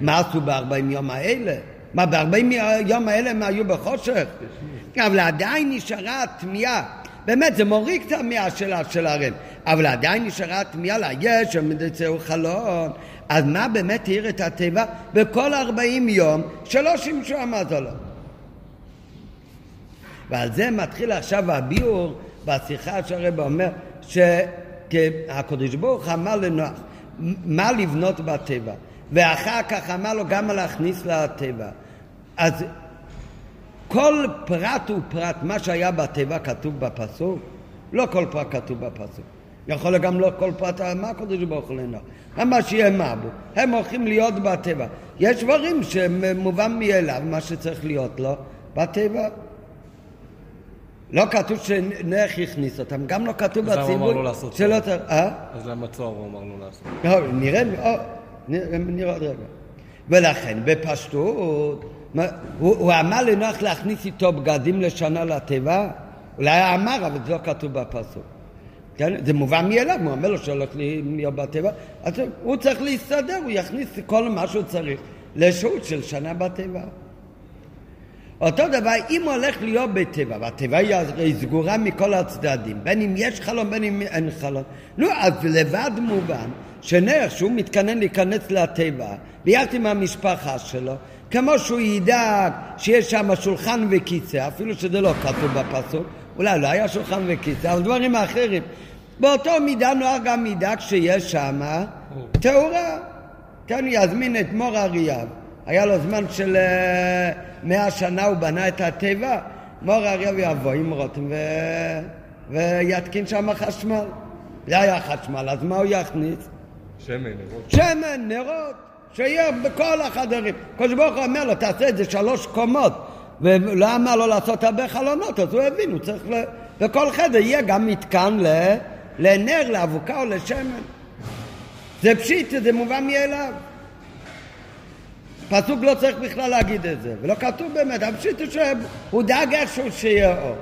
מה עשו ב-40 יום האלה? מה, ב-40 יום האלה הם היו בחושך? אבל עדיין נשארה תמיהה. באמת, זה מוריד קצת מהשאלה של הרב. אבל עדיין נשארה תמיהה לה, יש, יצאו חלון. אז מה באמת העיר את הטבע בכל 40 יום שלא שימשו המזלות? ועל זה מתחיל עכשיו הביאור בשיחה שהרב אומר שהקדוש ברוך אמר לנוח מה לבנות בטבע ואחר כך אמר לו גם להכניס לטבע אז כל פרט ופרט, מה שהיה בטבע כתוב בפסוק, לא כל פרט כתוב בפסוק. יכול גם לא כל פרט, מה הקדוש ברוך הוא לנוח? מה שיהיה מה בו, הם הולכים להיות בטבע. יש דברים שמובן מאליו, מה שצריך להיות לו, בטבע. לא כתוב שנח הכניס אותם, גם לא כתוב בציבור. אז למה הוא אמר לו לעשות שלא צריך, אה? אז למה צוהר הוא אמר לו לעשות? לא, נראה, או, נראה עוד רגע. ולכן בפשטות הוא, הוא אמר לנוח להכניס איתו בגדים לשנה לטבע? אולי אמר, אבל זה לא כתוב בפסוק. כן? זה מובן מאליו, הוא אומר לו שהולך להיות בטבע, אז הוא צריך להסתדר, הוא יכניס כל מה שהוא צריך לשהות של שנה בטבע. אותו דבר, אם הוא הולך להיות בטבע, והטבע היא הרי סגורה מכל הצדדים, בין אם יש חלום, בין אם אין חלום, נו, אז לבד מובן שנר שהוא מתכנן להיכנס לטבע, ביחד עם המשפחה שלו, כמו שהוא ידאג שיש שם שולחן וכיסא, אפילו שזה לא כתוב בפסוק, אולי לא היה שולחן וכיסא, אבל דברים אחרים. באותו מידה נוער גם ידאג שיש שם תאורה. כן, יזמין את מור אריאב. היה לו זמן של אה, מאה שנה, הוא בנה את התיבה. מור אריאב יבוא עם רותם ו... ויתקין שם חשמל. זה היה חשמל, אז מה הוא יכניס? שמן, נרות. שמן, נרות. שיהיה בכל החדרים. הקדוש ברוך הוא אומר לו, תעשה את זה שלוש קומות, ולא אמר לו לעשות הרבה חלונות, אז הוא הבין, הוא צריך ל... בכל חדר יהיה גם מתקן ל... לנר, לאבוקה או לשמן. זה פשיט, זה מובן מאליו. פסוק לא צריך בכלל להגיד את זה, ולא כתוב באמת, הפשיט הוא שהוא דאג איכשהו שיהיה אור.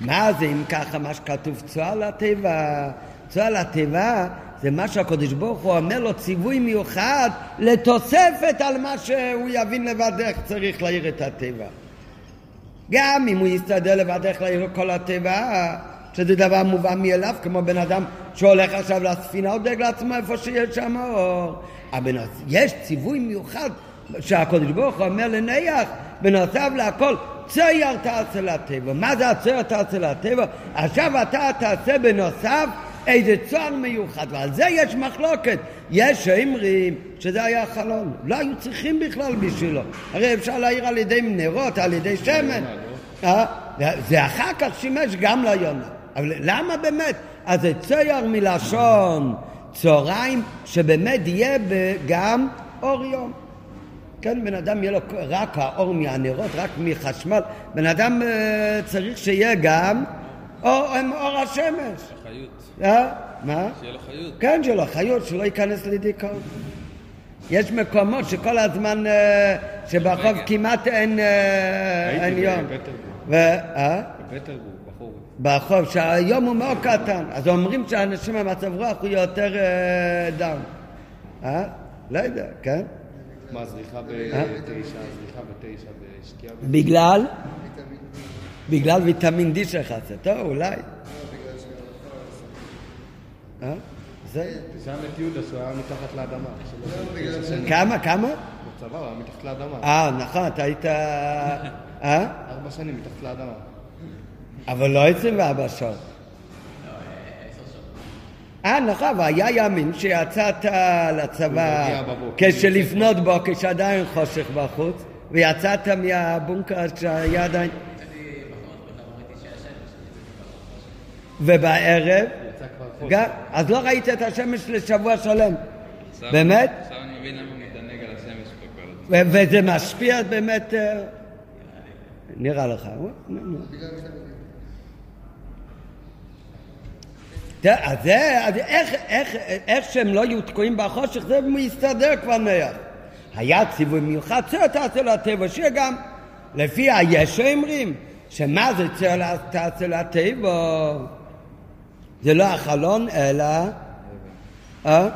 מה זה אם ככה מה שכתוב צועה לטבע? צועה לטבע זה מה שהקדוש ברוך הוא אומר לו ציווי מיוחד לתוספת על מה שהוא יבין לבד איך צריך להעיר את הטבע. גם אם הוא יסתדר לבד איך להעיר כל הטבע, שזה דבר מובן מאליו, כמו בן אדם שהולך עכשיו לספינה, הוא דואג לעצמו איפה שיש שם אור. אבל יש ציווי מיוחד שהקדוש ברוך הוא אומר לנח, בנוסף להכל, צייר תעשה לטבע. מה זה הצייר תעשה לטבע? עכשיו אתה תעשה בנוסף איזה צוהר מיוחד, ועל זה יש מחלוקת. יש שאומרים שזה היה חלון, לא היו צריכים בכלל בשבילו. הרי אפשר להעיר על ידי נרות, על ידי שמן. אה? זה אחר כך שימש גם ליונה. אבל למה באמת? אז זה צייר מלשון צהריים, שבאמת יהיה גם אור יום. כן, בן אדם יהיה לו רק האור מהנרות, רק מחשמל. בן אדם uh, צריך שיהיה גם אור, אור השמש. חיות. אה? מה? שיהיה לו חיות. כן, שיהיה לו חיות, שלא ייכנס לדיכאון. יש מקומות שכל הזמן, אה, שבחורף. כמעט אין, אה, אין יום. בפטרבורג. ו... אה? בפטרבורג, בחורף. בחורף, שהיום הוא מאוד קטן, אז אומרים שאנשים במצב רוח הוא יותר down. אה? לא יודע, כן? מה, זריחה? בתשע, זריחה בתשע, בשקיעה ב... בגלל? בגלל ויטמין D שלך, זה טוב, אולי. אה? זה? תשאל את יהודה שהוא היה מתחת לאדמה. שנים. כמה, כמה? בצבא הוא היה מתחת לאדמה. אה, נכון, אתה היית... אה? ארבע שנים מתחת לאדמה. אבל לא 24 שעות. אה, נכון, והיה ימים שיצאת לצבא. כשלפנות בוקר, כשעדיין חושך בחוץ, ויצאת מהבונקר שהיה עדיין... ובערב. גם, אז לא ראית את השמש לשבוע שלם, באמת? עכשיו אני מבין למה הוא מתענג על השמש פה כל הזמן. ו- וזה משפיע באמת... אה, נראה לך. אז זה, אז איך, איך, איך שהם לא יהיו תקועים בחושך, זה מסתדר כבר נח. היה ציווי מיוחד, צר תעשה לטבע, שיהיה גם לפי היש אומרים, שמה זה צר תעשה לטבע? זה לא החלון, אלא, אה?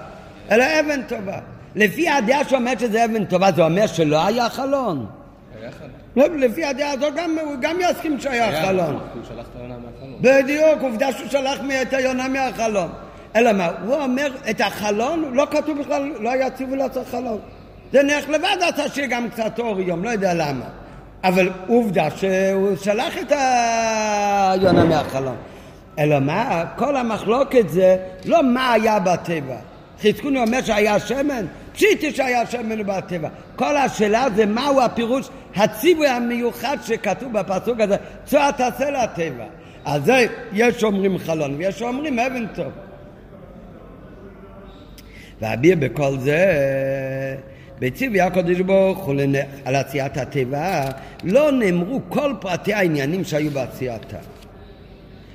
אלא אבן טובה. לפי הדעה שאומרת שזה אבן טובה, זה אומר שלא היה חלון. היה חלון. לא, לפי הדעה הזאת גם, הוא גם יסכים שהיה חלון. הוא שלח את העונה מהחלון. בדיוק, עובדה שהוא שלח את היונה מהחלון. אלא מה, הוא אומר, את החלון, לא כתוב בכלל, לא היה ציווי לעשות חלון. זה נך לבד עשה שיהיה גם קצת אור יום, לא יודע למה. אבל עובדה שהוא שלח את היונה מהחלון. אלא מה, כל המחלוקת זה לא מה היה בטבע. חזקוני אומר שהיה שמן, פשיטי שהיה שמן בטבע. כל השאלה זה מהו הפירוש, הציווי המיוחד שכתוב בפסוק הזה, צועה תעשה לטבע. אז זה, יש אומרים חלון ויש אומרים אבן טוב. ואביר בכל זה, בציווי הקדוש ברוך הוא על עשיית הטבע, לא נאמרו כל פרטי העניינים שהיו בעשייתה.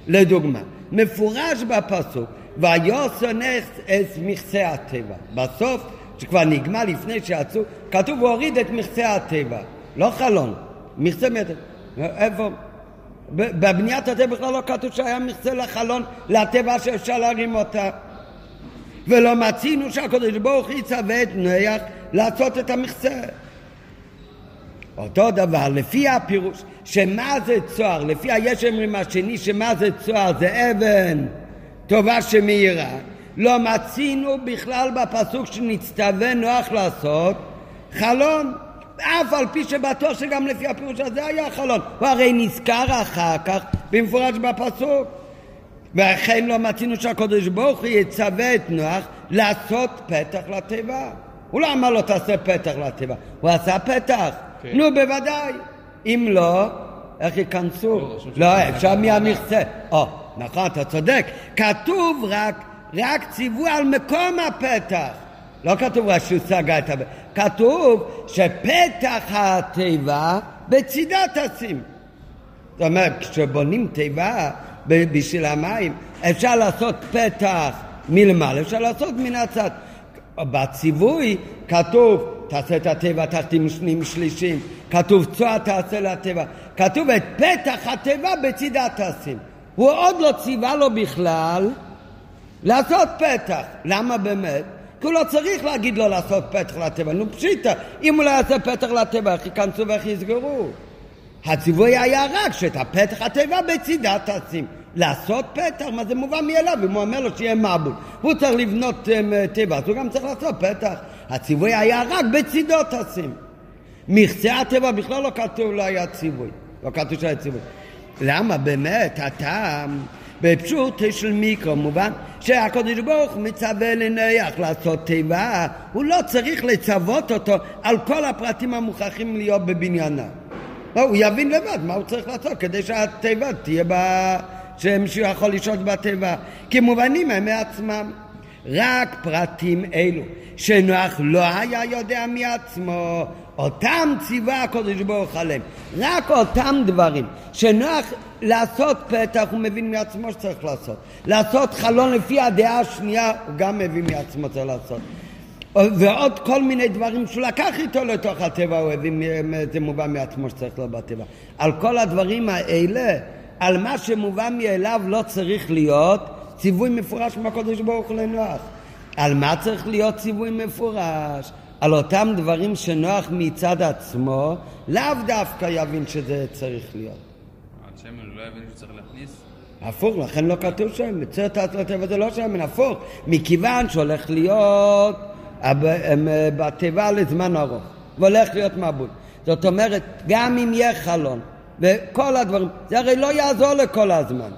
לדוגמה, מפורש בפסוק, ויוסר נס את מכסה הטבע. בסוף, שכבר נגמר לפני שיצאו, כתוב הוריד את מכסה הטבע. לא חלון, מכסה מטר. איפה? בבניית הטבע בכלל לא כתוב שהיה מכסה לחלון, לטבע שאפשר להרים אותה. ולא מצינו שהקדוש ברוך הוא יצווה את נויח לעשות את המכסה. אותו דבר, לפי הפירוש, שמה זה צוהר, לפי היש אומרים השני, שמה זה צוהר, זה אבן טובה שמאירה, לא מצינו בכלל בפסוק שנצטווה נוח לעשות חלון, אף על פי שבטוח שגם לפי הפירוש הזה היה חלון, הוא הרי נזכר אחר כך במפורש בפסוק. ואכן לא מצינו שהקדוש ברוך הוא יצווה את נוח לעשות פתח לתיבה. הוא לא אמר לו תעשה פתח לתיבה, הוא עשה פתח. כן. נו בוודאי. אם לא, איך ייכנסו? לא, לא, אפשר. מהמכסה. או, נכון, אתה צודק. כתוב רק, רק ציווי על מקום הפתח. לא כתוב רק שהוא סגר את הפתח. כתוב שפתח התיבה בצידה תשים. זאת אומרת, כשבונים תיבה בשביל המים, אפשר לעשות פתח מלמעלה, אפשר לעשות מן הצד. בציווי כתוב, תעשה את התיבה תחתים שנים שלישים, כתוב צועה תעשה לתיבה, כתוב את פתח התיבה בצידה תשים. הוא עוד לא ציווה לו בכלל לעשות פתח. למה באמת? כי הוא לא צריך להגיד לו לעשות פתח לתיבה. נו פשיטה, אם הוא לא יעשה פתח לתיבה, איך ייכנסו ואיך יסגרו? הציווי היה רק שאת הפתח התיבה בצידה תשים. לעשות פתח, מה זה מובן מאליו, אם הוא אומר לו שיהיה מעבוד. הוא צריך לבנות um, תיבה, אז הוא גם צריך לעשות פתח. הציווי היה רק בצידו תשים. מכסה התיבה בכלל לא כתוב, לא היה ציווי. לא כתוב שהיה ציווי. למה באמת הטעם בפשוט של מיקרו מובן שהקדוש ברוך הוא מצווה לנח לעשות תיבה הוא לא צריך לצוות אותו על כל הפרטים המוכרחים להיות בבניינה לא, הוא יבין לבד מה הוא צריך לעשות כדי שהתיבה תהיה ב... שמישהו יכול לשהות בתיבה כי מובנים הם מעצמם. רק פרטים אלו שנוח לא היה יודע מעצמו אותם ציווה הקדוש ברוך עליהם. רק אותם דברים שנוח לעשות פתח הוא מבין מעצמו שצריך לעשות. לעשות חלון לפי הדעה השנייה הוא גם מבין מעצמו צריך לעשות. ועוד כל מיני דברים שהוא לקח איתו לתוך הטבע, הוא הבין זה מובן מעצמו שצריך להיות בטבע. על כל הדברים האלה, על מה שמובן מאליו לא צריך להיות ציווי מפורש מהקדוש ברוך הוא לנוח. על מה צריך להיות ציווי מפורש? על אותם דברים שנוח מצד עצמו, לאו דווקא יבין שזה צריך להיות. על שמן לא יבין שצריך להכניס? הפוך, לכן לא כתוב שמן. צרת לטבע זה לא שמן, הפוך. מכיוון שהולך להיות אה, בתיבה לזמן ארוך, והולך להיות מבול. זאת אומרת, גם אם יהיה חלון, וכל הדברים, זה הרי לא יעזור לכל הזמן.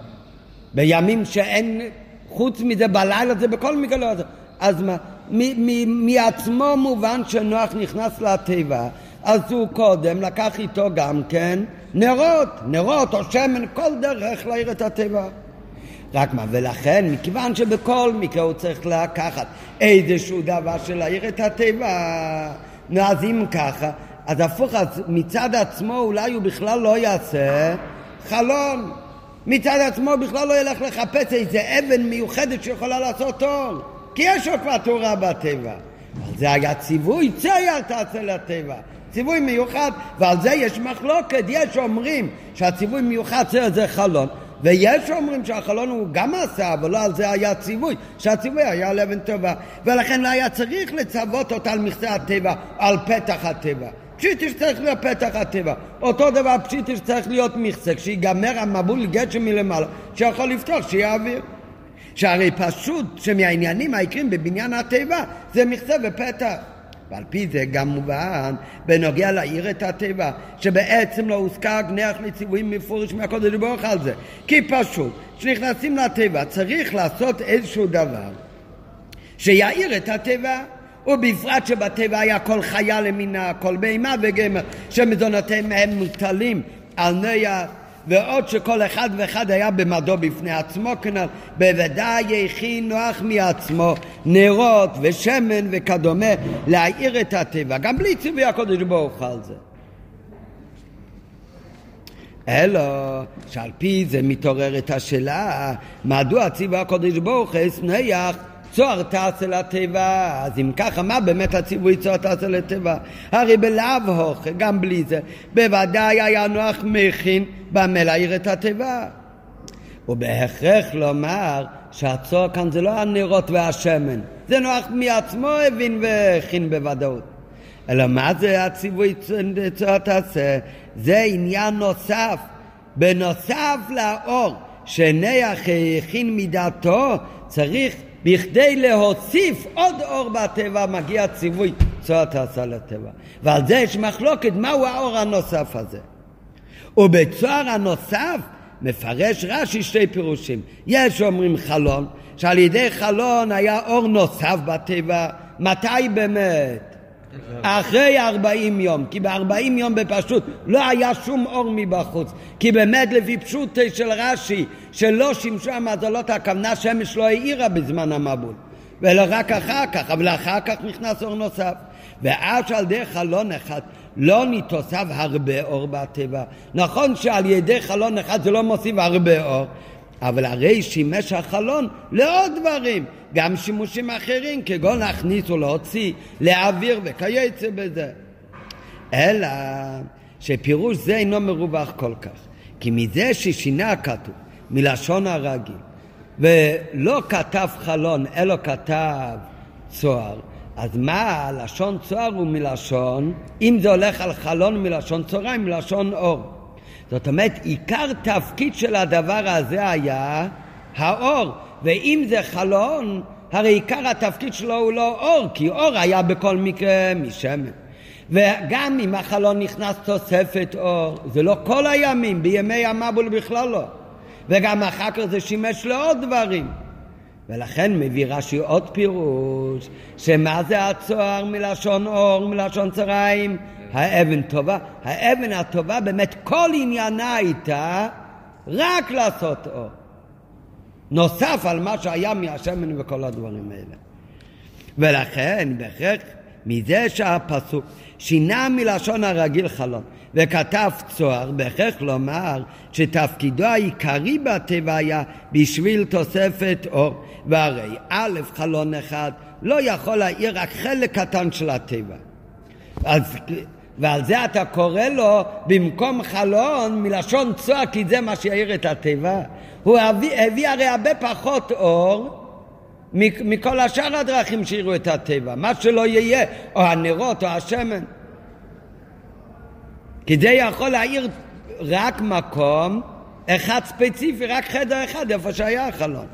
בימים שאין, חוץ מזה בלילה זה בכל מקרה לא יעזור. אז מה, מעצמו מובן שנוח נכנס לתיבה, אז הוא קודם לקח איתו גם כן נרות, נרות או שמן, כל דרך להעיר את התיבה. רק מה, ולכן, מכיוון שבכל מקרה הוא צריך לקחת איזשהו דבר של להעיר את התיבה, אז אם ככה, אז הפוך, אז מצד עצמו אולי הוא בכלל לא יעשה חלון. מצד עצמו בכלל לא ילך לחפש איזה אבן מיוחדת שיכולה לעשות אור. כי יש כבר תורה בטבע. אבל זה היה ציווי, צייר תעשה לטבע. ציווי מיוחד, ועל זה יש מחלוקת. יש אומרים שהציווי מיוחד צייר זה חלון, ויש אומרים שהחלון הוא גם עשה, אבל לא על זה היה ציווי, שהציווי היה על אבן טובה. ולכן לא היה צריך לצוות אותה על מכסה הטבע, על פתח הטבע. פשיטי שצריך להיות פתח הטבע. אותו דבר פשיטי שצריך להיות מכסה, כשיגמר המבול גשם מלמעלה, שיכול לפתוח, שיהיה אוויר. שהרי פשוט שמהעניינים העיקריים בבניין התיבה זה מכסה ופתח. ועל פי זה גם מובן בנוגע לעיר את התיבה, שבעצם לא הוזכר גנח לציוויים מפורש מהקודש ברוך על זה. כי פשוט, כשנכנסים לתיבה צריך לעשות איזשהו דבר שיעיר את התיבה. ובפרט שבטבע היה כל חיה למינה, כל בהמה וגמר, שמזונותיהם הם מוטלים על נויח, ועוד שכל אחד ואחד היה במדו בפני עצמו כנ"ל, בוודאי הכין נוח מעצמו נרות ושמן וכדומה להאיר את הטבע, גם בלי ציווי הקודש ברוך על זה. אלא שעל פי זה מתעוררת השאלה מדוע ציווי הקודש ברוך הוא נויח צוהר תעשה לטבע, אז אם ככה, מה באמת הציווי צוהר תעשה לטבע? הרי בלאו הוך, גם בלי זה, בוודאי היה נוח מכין במה להעיר את התיבה. ובהכרח לומר שהצוהר כאן זה לא הנרות והשמן, זה נוח מעצמו הבין והכין בוודאות. אלא מה זה הציווי צוהר תעשה? זה עניין נוסף, בנוסף לאור שנח הכין מדעתו, צריך בכדי להוסיף עוד אור בטבע מגיע ציווי צוהר תעשה לטבע. ועל זה יש מחלוקת מהו האור הנוסף הזה. ובצוהר הנוסף מפרש רש"י שתי פירושים. יש אומרים חלון, שעל ידי חלון היה אור נוסף בטבע. מתי באמת? אחרי ארבעים יום, כי בארבעים יום בפשוט לא היה שום אור מבחוץ, כי באמת לפי פשוט של רש"י, שלא שימשו המזלות, הכוונה שמש לא האירה בזמן המבול, ולא רק אחר כך, אבל אחר כך נכנס אור נוסף. ואז שעל ידי חלון אחד לא נתוסף הרבה אור בטבע. נכון שעל ידי חלון אחד זה לא מוסיף הרבה אור, אבל הרי שימש החלון לעוד דברים, גם שימושים אחרים, כגון להכניס או להוציא, להעביר וכיוצא בזה. אלא שפירוש זה אינו מרווח כל כך, כי מזה ששינה הכתוב מלשון הרגיל, ולא כתב חלון, אלא כתב צוהר, אז מה, לשון צוהר הוא מלשון, אם זה הולך על חלון מלשון צהריים, מלשון אור. זאת אומרת, עיקר תפקיד של הדבר הזה היה האור, ואם זה חלון, הרי עיקר התפקיד שלו הוא לא אור, כי אור היה בכל מקרה משמן. וגם אם החלון נכנס תוספת אור, זה לא כל הימים, בימי המבול בכלל לא. וגם אחר כך זה שימש לעוד דברים. ולכן מביא רש"י עוד פירוש, שמה זה הצוהר מלשון אור, מלשון צהריים? האבן טובה. האבן הטובה באמת כל עניינה הייתה רק לעשות אור. נוסף על מה שהיה מהשמן וכל הדברים האלה. ולכן, בהכרח, מזה שהפסוק שינה מלשון הרגיל חלון וכתב צוהר, בהכרח לומר שתפקידו העיקרי בטבע היה בשביל תוספת אור. והרי א', חלון אחד לא יכול להאיר רק חלק קטן של הטבע. אז ועל זה אתה קורא לו במקום חלון מלשון צוהר כי זה מה שיאיר את הטבע. הוא הביא, הביא הרי הרבה פחות אור מכל השאר הדרכים שיראו את הטבע, מה שלא יהיה, או הנרות או השמן. כי זה יכול להאיר רק מקום אחד ספציפי, רק חדר אחד, איפה שהיה החלון.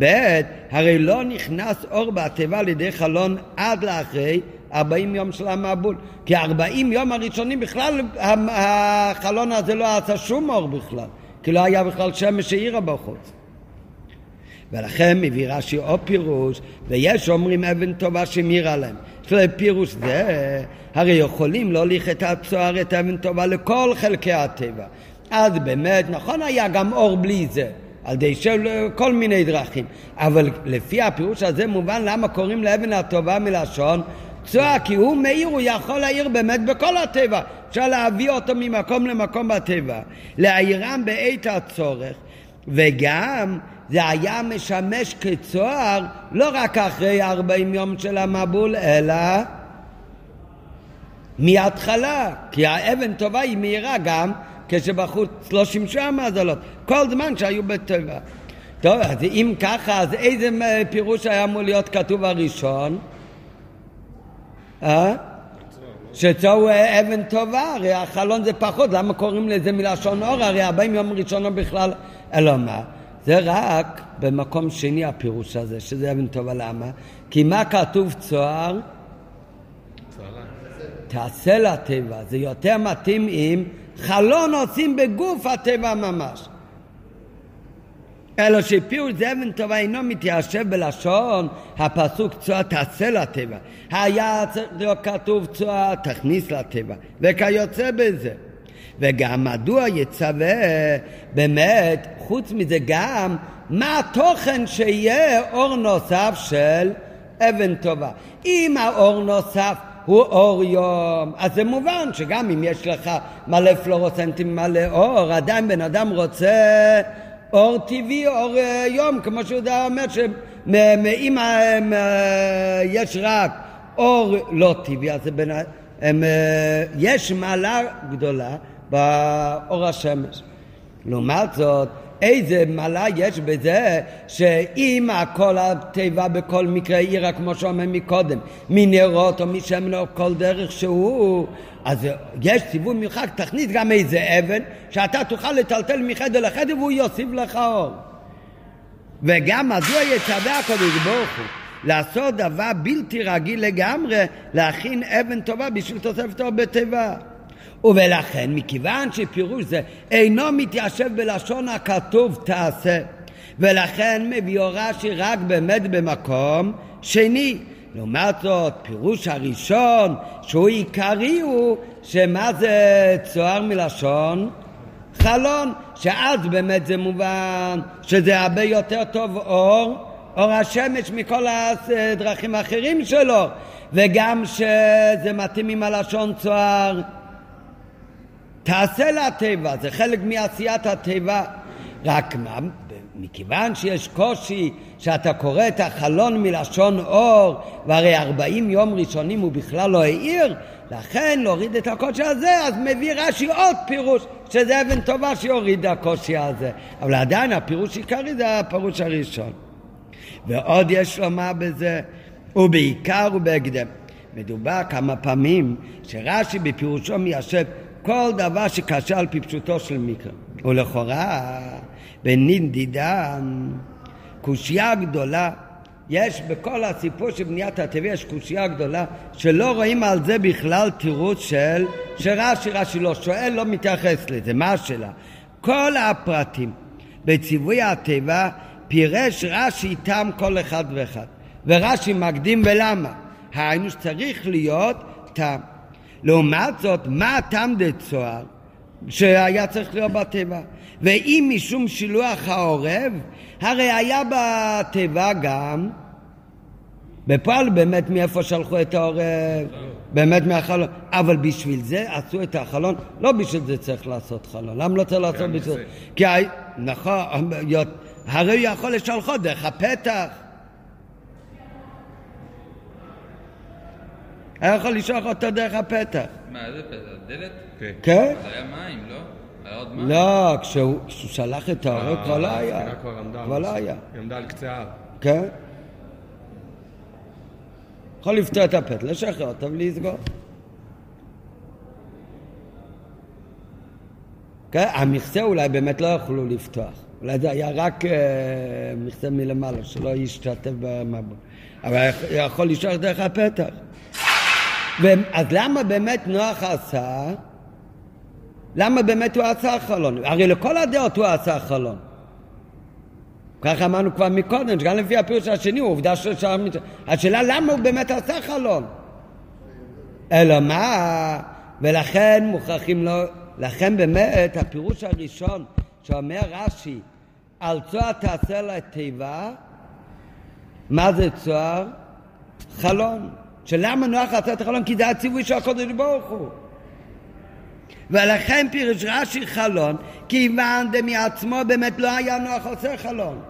ב', הרי לא נכנס אור בתיבה על ידי חלון עד לאחרי 40 יום של המבול. כי 40 יום הראשונים בכלל החלון הזה לא עשה שום אור בכלל. כי לא היה בכלל שמש שהאירה בחוץ. ולכן מביא רש"י עוד פירוש, ויש אומרים אבן טובה. יש להם פירוש זה, הרי יכולים להוליך את הצוהר, את אבן טובה לכל חלקי הטבע. אז באמת, נכון היה גם אור בלי זה, על ידי של כל מיני דרכים, אבל לפי הפירוש הזה מובן למה קוראים לאבן הטובה מלשון צוהר, כי הוא מאיר, הוא יכול להאיר באמת בכל הטבע. אפשר להביא אותו ממקום למקום בטבע. להאירם בעת הצורך, וגם זה היה משמש כצוהר לא רק אחרי 40 יום של המבול, אלא מההתחלה, כי האבן טובה היא מהירה גם כשבחוץ לא שימשו המזלות, כל זמן שהיו בטבע. טוב, אז אם ככה, אז איזה פירוש היה אמור להיות כתוב הראשון? אה? שצוהר הוא אבן טובה, הרי החלון זה פחות, למה קוראים לזה מלשון אור? הרי ארבעים יום ראשון בכלל, אלא מה? זה רק במקום שני הפירוש הזה, שזה אבן טובה, למה? כי מה כתוב צוהר? תעשה לטבע, זה יותר מתאים אם חלון עושים בגוף הטבע ממש. אלא שפירוש זה אבן טובה אינו מתיישב בלשון הפסוק צוהר תעשה לטבע. היה להיות כתוב צוהר תכניס לטבע, וכיוצא בזה. וגם מדוע יצווה באמת, חוץ מזה גם, מה התוכן שיהיה אור נוסף של אבן טובה. אם האור נוסף הוא אור יום, אז זה מובן שגם אם יש לך מלא פלורוסנטים מלא אור, עדיין בן אדם רוצה אור טבעי, אור אה, יום, כמו שיהודה אומר, שאם יש רק אור לא טבעי, אז בין, הם, אה, יש מעלה גדולה באור השמש. לעומת זאת, איזה מעלה יש בזה שאם הכל הטבע בכל מקרה עירה כמו שאומר מקודם מנרות או משמן או כל דרך שהוא אז יש ציווי מיוחד תכניס גם איזה אבן שאתה תוכל לטלטל מחדר לחדר והוא יוסיף לך אור. וגם מדוע יצווה הקדוש ברוך הוא לעשות דבר בלתי רגיל לגמרי להכין אבן טובה בשביל תוספת אור בתיבה ולכן, מכיוון שפירוש זה אינו מתיישב בלשון הכתוב תעשה, ולכן מביא רש"י רק באמת במקום שני. לעומת זאת, פירוש הראשון, שהוא עיקרי, הוא שמה זה צוהר מלשון? חלון, שאז באמת זה מובן שזה הרבה יותר טוב אור, אור השמש מכל הדרכים האחרים שלו, וגם שזה מתאים עם הלשון צוהר תעשה לטבע, זה חלק מעשיית הטבע. רק מה, מכיוון שיש קושי שאתה קורא את החלון מלשון אור, והרי ארבעים יום ראשונים הוא בכלל לא העיר, לכן להוריד את הקושי הזה, אז מביא רש"י עוד פירוש, שזה אבן טובה שיוריד הקושי הזה. אבל עדיין הפירוש עיקרי זה הפירוש הראשון. ועוד יש לומר בזה, ובעיקר ובהקדם. מדובר כמה פעמים שרש"י בפירושו מיישב כל דבר שקשה על פי פשוטו של מקרא. ולכאורה, בנינדידן, קושייה גדולה, יש בכל הסיפור של בניית הטבע, יש קושייה גדולה, שלא רואים על זה בכלל תירוץ של, שרש"י, רש"י לא שואל, לא מתייחס לזה. מה השאלה? כל הפרטים בציווי הטבע פירש רש"י איתם כל אחד ואחד. ורש"י מקדים ולמה? היינו שצריך להיות טעם. לעומת זאת, מה הטעם דצוהר שהיה צריך להיות בטבע? ואם משום שילוח העורב, הרי היה בטבע גם, בפועל באמת מאיפה שלחו את העורב, באמת מהחלון, אבל בשביל זה עשו את החלון, לא בשביל זה צריך לעשות חלון, למה לא צריך לעשות בשביל זה? כי נכון, הרי הוא יכול לשלחו דרך הפתח. היה יכול לשלוח אותו דרך הפתח. מה, איזה פתח? דלת? כן. כן? זה היה מים, לא? לא, כשהוא שלח את העורב כבר לא היה. כבר לא היה. היא עמדה על קצה ההר. כן? יכול לפתור את הפתח, לשחרר אותו ולסגור. כן, המכסה אולי באמת לא יכלו לפתוח. אולי זה היה רק אה, מכסה מלמעלה, שלא ישתתף במבוא. אבל יכול לשלוח דרך הפתח. אז למה באמת נוח עשה? למה באמת הוא עשה חלון? הרי לכל הדעות הוא עשה חלון. ככה אמרנו כבר מקודם, שגם לפי הפירוש השני עובדה ששם... השאלה למה הוא באמת עשה חלון? אלא מה? ולכן מוכרחים לא... לכן באמת הפירוש הראשון שאומר רש"י על צוהר תעשה לה תיבה, מה זה צוהר? חלון. שלמה נוח עשה את החלון? כי זה הציווי של הקודש ברוך הוא. ולכן פירש רש"י חלון, כיוון דמעצמו באמת לא היה נוח עושה חלון.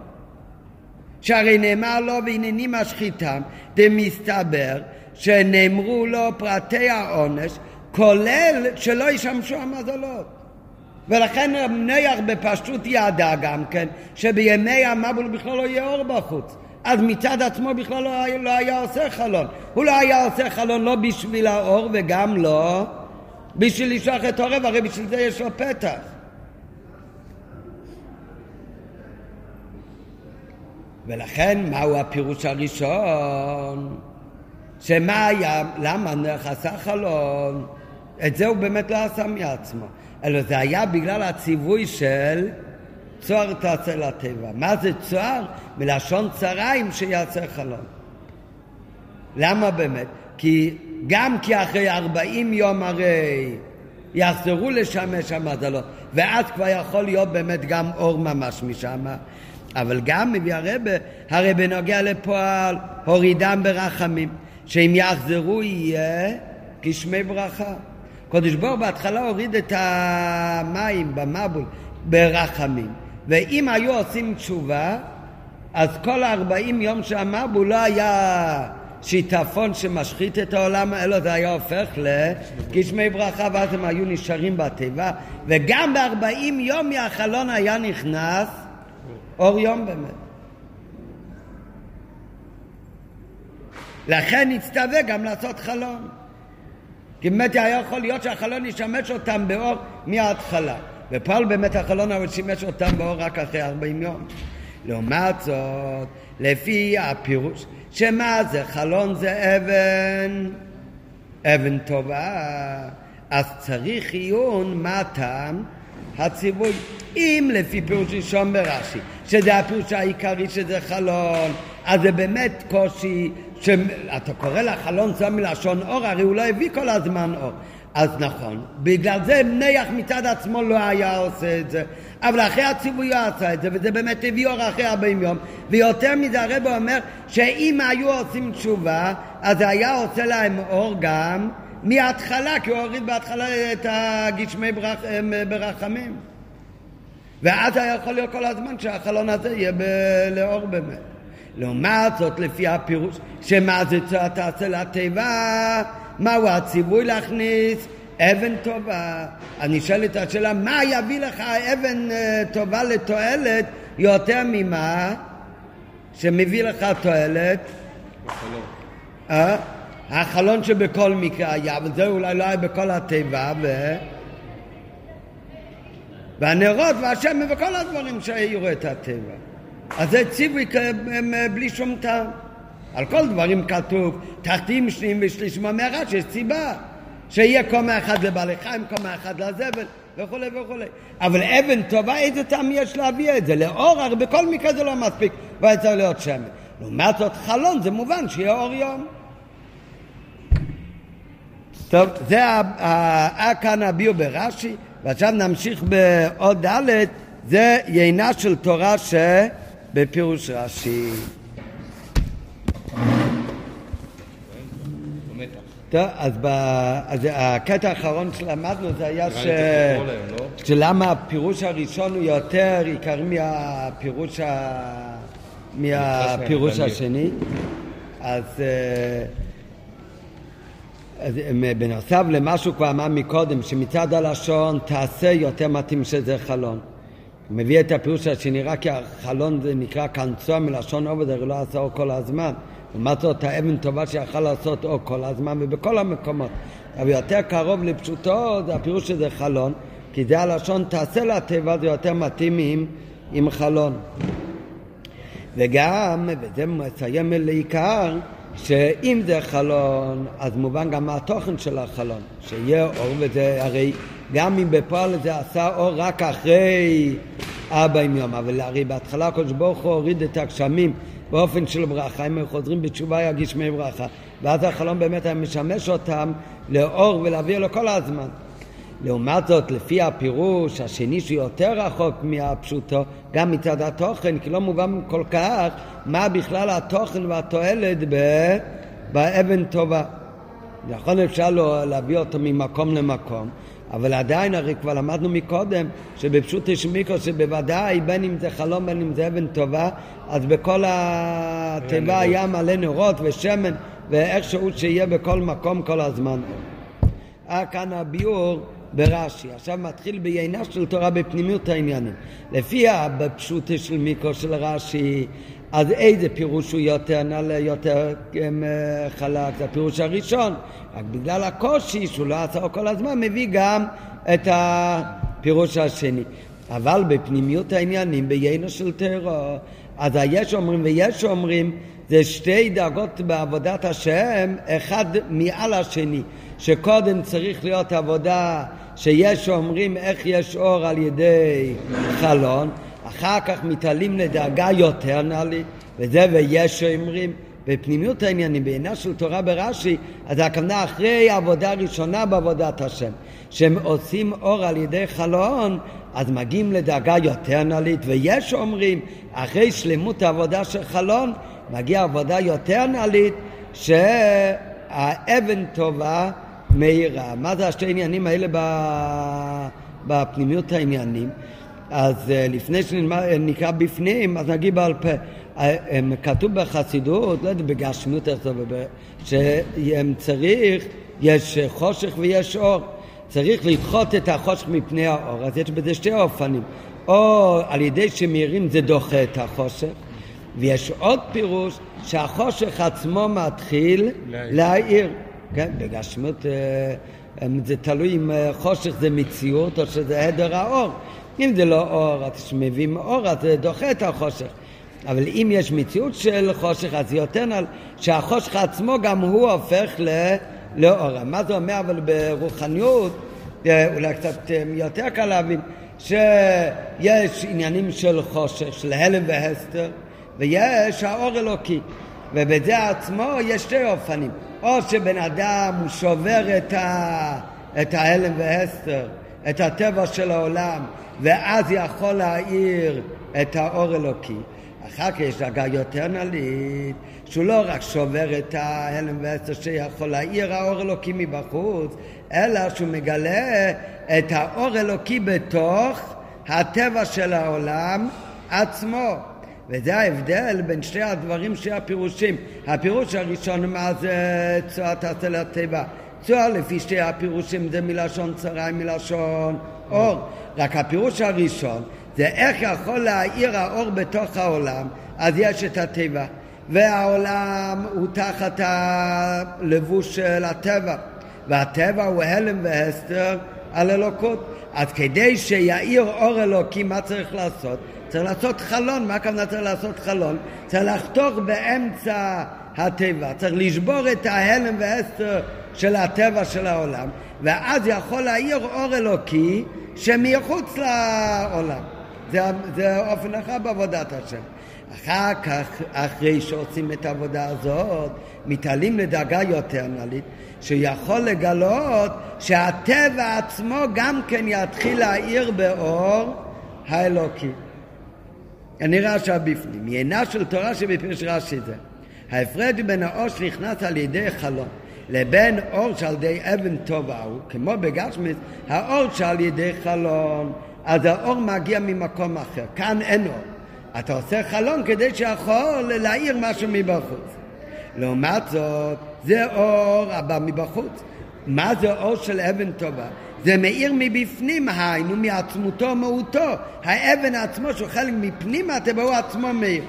שהרי נאמר לו והנני משחיתם, דמסתבר שנאמרו לו פרטי העונש, כולל שלא ישמשו המזלות. ולכן נח בפשטות ידע גם כן, שבימי המבול בכלל לא יהיה אור בחוץ. אז מצד עצמו בכלל לא לא היה עושה חלון. הוא לא היה עושה חלון לא בשביל האור וגם לא בשביל לשלוח את עורב, הרי בשביל זה יש לו פתח. ולכן, מהו הפירוש הראשון? שמה היה, למה עשה חלון? את זה הוא באמת לא עשה מעצמו, אלא זה היה בגלל הציווי של צוהר תעשה לטבע. מה זה צוהר? מלשון צריים שיעשה חלון. למה באמת? כי גם כי אחרי ארבעים יום הרי יחזרו לשמש המזלות, ואז כבר יכול להיות באמת גם אור ממש משם. אבל גם מביא הרבה, הרי בנוגע לפועל, הורידם ברחמים, שאם יחזרו יהיה גשמי ברכה. קודש בור בהתחלה הוריד את המים במבול ברחמים, ואם היו עושים תשובה, אז כל הארבעים יום שהמבול לא היה שיטפון שמשחית את העולם, אלא זה היה הופך לגשמי ברכה, ואז הם היו נשארים בתיבה, וגם בארבעים יום מהחלון היה נכנס אור יום באמת. לכן נצטווה גם לעשות חלון. כי באמת היה יכול להיות שהחלון ישמש אותם באור מההתחלה. ופעל באמת החלון אבל שימש אותם באור רק אחרי ארבעים יום. לעומת זאת, לפי הפירוש, שמה זה חלון זה אבן, אבן טובה, אז צריך עיון מה הטעם הציווי. אם לפי פירוש ראשון ברש"י, שזה הפירוש העיקרי שזה חלון, אז זה באמת קושי, שאתה קורא לחלון זה מלשון אור, הרי הוא לא הביא כל הזמן אור. אז נכון, בגלל זה נח מצד עצמו לא היה עושה את זה, אבל אחרי הציווי הוא עשה את זה, וזה באמת הביא אור אחרי 40 יום, ויותר מזה הרב אומר שאם היו עושים תשובה, אז זה היה עושה להם אור גם מההתחלה, כי הוא הוריד בהתחלה את הגשמי ברח, ברחמים. ואז היה יכול להיות כל הזמן שהחלון הזה יהיה ב- לאור באמת. לעומת זאת, לפי הפירוש, שמה זה תעשה לתיבה, מהו הציווי להכניס אבן טובה. אני שואל את השאלה, מה יביא לך אבן אה, טובה לתועלת יותר ממה שמביא לך תועלת? בחלום. אה? החלון שבכל מקרה היה, אבל זה אולי לא היה בכל התיבה, ו... והנרות והשמן וכל הדברים שהעירו את הטבע. אז זה ציווי בלי שום טעם. על כל דברים כתוב, תחתים שניים ושלישים המערה, שיש סיבה. שיהיה קומה אחת לבעלי חיים, קומה אחת לזבל, וכולי וכולי. אבל אבן טובה, איזה טעם יש להביא את זה? לאור, הרי בכל מקרה זה לא מספיק, והיה צריך להיות שמן. לעומת זאת חלון, זה מובן שיהיה אור יום. טוב, זה היה כאן הביאו ברש"י, ועכשיו נמשיך בעוד ד', זה יינה של תורה שבפירוש רש"י. טוב, אז, ב... אז הקטע האחרון שלמדנו זה היה ש... לא? שלמה הפירוש הראשון הוא יותר עיקרי מהפירוש, ה... מהפירוש השני. אז, אה, אז אה, בנוסף למה שהוא כבר אמר מקודם, שמצד הלשון תעשה יותר מתאים שזה חלון. הוא מביא את הפירוש השני, רק כי החלון זה נקרא קנצוע מלשון עובד, הרי לא עשה אור כל הזמן. לעומת זאת, האבן טובה שיכול לעשות אור כל הזמן ובכל המקומות. אבל יותר קרוב לפשוטו זה הפירוש שזה חלון, כי זה הלשון תעשה לטבע, זה יותר מתאים עם, עם חלון. וגם, וזה מסיים לעיקר, שאם זה חלון, אז מובן גם מה התוכן של החלון, שיהיה אור, וזה הרי גם אם בפועל זה עשה אור רק אחרי ארבעים יום, אבל הרי בהתחלה הקדוש ברוך הוא הוריד את הגשמים באופן של ברכה, אם הם חוזרים בתשובה היה גשמי ברכה, ואז החלום באמת היה משמש אותם לאור ולהביא לו כל הזמן. לעומת זאת, לפי הפירוש השני שיותר רחוק מהפשוטו, גם מצד התוכן, כי לא מובן כל כך מה בכלל התוכן והתועלת באבן טובה. נכון אפשר להביא אותו ממקום למקום, אבל עדיין הרי כבר למדנו מקודם שבפשוט יש מיקרו שבוודאי בין אם זה חלום בין אם זה אבן טובה אז בכל התיבה היה מלא נרות ושמן ואיכשהו שיהיה בכל מקום כל הזמן. אה, כאן הביאור ברש"י. עכשיו מתחיל בעיינה של תורה בפנימיות העניינים. לפי בפשוט של מיקרו של רש"י, אז איזה פירוש הוא יותר נעלה, יותר אמ, חלק? זה הפירוש הראשון. רק בגלל הקושי שהוא לא עשה כל הזמן, מביא גם את הפירוש השני. אבל בפנימיות העניינים, בעיינו של טרור, אז היש אומרים ויש אומרים, זה שתי דרגות בעבודת השם, אחד מעל השני, שקודם צריך להיות עבודה שיש אומרים איך יש אור על ידי חלון, אחר כך מתעלים לדאגה יותר נעלית, וזה ויש שאומרים בפנימיות העניינים, בעינה של תורה ברש"י, אז הכוונה אחרי העבודה הראשונה בעבודת השם, שהם עושים אור על ידי חלון, אז מגיעים לדאגה יותר נעלית, ויש אומרים, אחרי שלמות העבודה של חלון, מגיעה עבודה יותר נעלית, שהאבן טובה מאירה. מה זה השתי עניינים האלה בפנימיות העניינים? אז אה, לפני שנקרא בפנים, אז נגיד בעל פה. אה, כתוב בחסידות, לא יודע, בגשמיות איך זה, שצריך, יש חושך ויש אור. צריך לדחות את החושך מפני האור, אז יש בזה שתי אופנים. או על ידי שמאירים זה דוחה את החושך, ויש עוד פירוש שהחושך עצמו מתחיל להאיר. כן, בגשמיות אה, זה תלוי אם אה, חושך זה מציאות או שזה עדר האור. אם זה לא אור, אז כשמביאים אור, אז זה דוחה את החושך. אבל אם יש מציאות של חושך, אז יותר נל... שהחושך עצמו גם הוא הופך ל... לאור. מה זה אומר אבל ברוחניות, אה, אולי קצת יותר קל להבין, שיש עניינים של חושך, של הלם והסתר, ויש האור אלוקי. ובזה עצמו יש שתי אופנים. או שבן אדם הוא שובר את, ה, את ההלם והסתר, את הטבע של העולם, ואז יכול להאיר את האור אלוקי. אחר כך יש דרגה יותר נלית, שהוא לא רק שובר את ההלם והסתר שיכול להאיר האור אלוקי מבחוץ, אלא שהוא מגלה את האור אלוקי בתוך הטבע של העולם עצמו. וזה ההבדל בין שתי הדברים, שתי הפירושים. הפירוש הראשון, מה זה צוהר תעשה לטבע? צוהר לפי שתי הפירושים זה מלשון צהריים, מלשון אור. רק הפירוש הראשון זה איך יכול להאיר האור בתוך העולם, אז יש את הטבע. והעולם הוא תחת הלבוש של הטבע. והטבע הוא הלם והסתר על אלוקות. אז כדי שיאיר אור אלוקי, מה צריך לעשות? צריך לעשות חלון, מה הכוונה צריך לעשות חלון? צריך לחתוך באמצע הטבע, צריך לשבור את ההלם והסתר של הטבע של העולם, ואז יכול להאיר אור אלוקי שמחוץ לעולם. זה, זה אופן אחד בעבודת השם. אחר כך, אחרי שעושים את העבודה הזאת, מתעלים לדרגה יותר נלית, שיכול לגלות שהטבע עצמו גם כן יתחיל להאיר באור האלוקי. נראה עכשיו בפנים. עיינה של תורה שבפירוש רש"י זה. ההפרד בין האור שנכנס על ידי חלום לבין אור שעל ידי אבן טובה הוא, כמו בגשמיס, האור שעל ידי חלום, אז האור מגיע ממקום אחר. כאן אין אור. אתה עושה חלום כדי שיכול להאיר משהו מבחוץ. לעומת זאת, זה אור הבא מבחוץ. מה זה אור של אבן טובה? זה מאיר מבפנים, היינו מעצמותו ומהותו. האבן עצמו שהוא חלק מפנים הטבע הוא עצמו מאיר.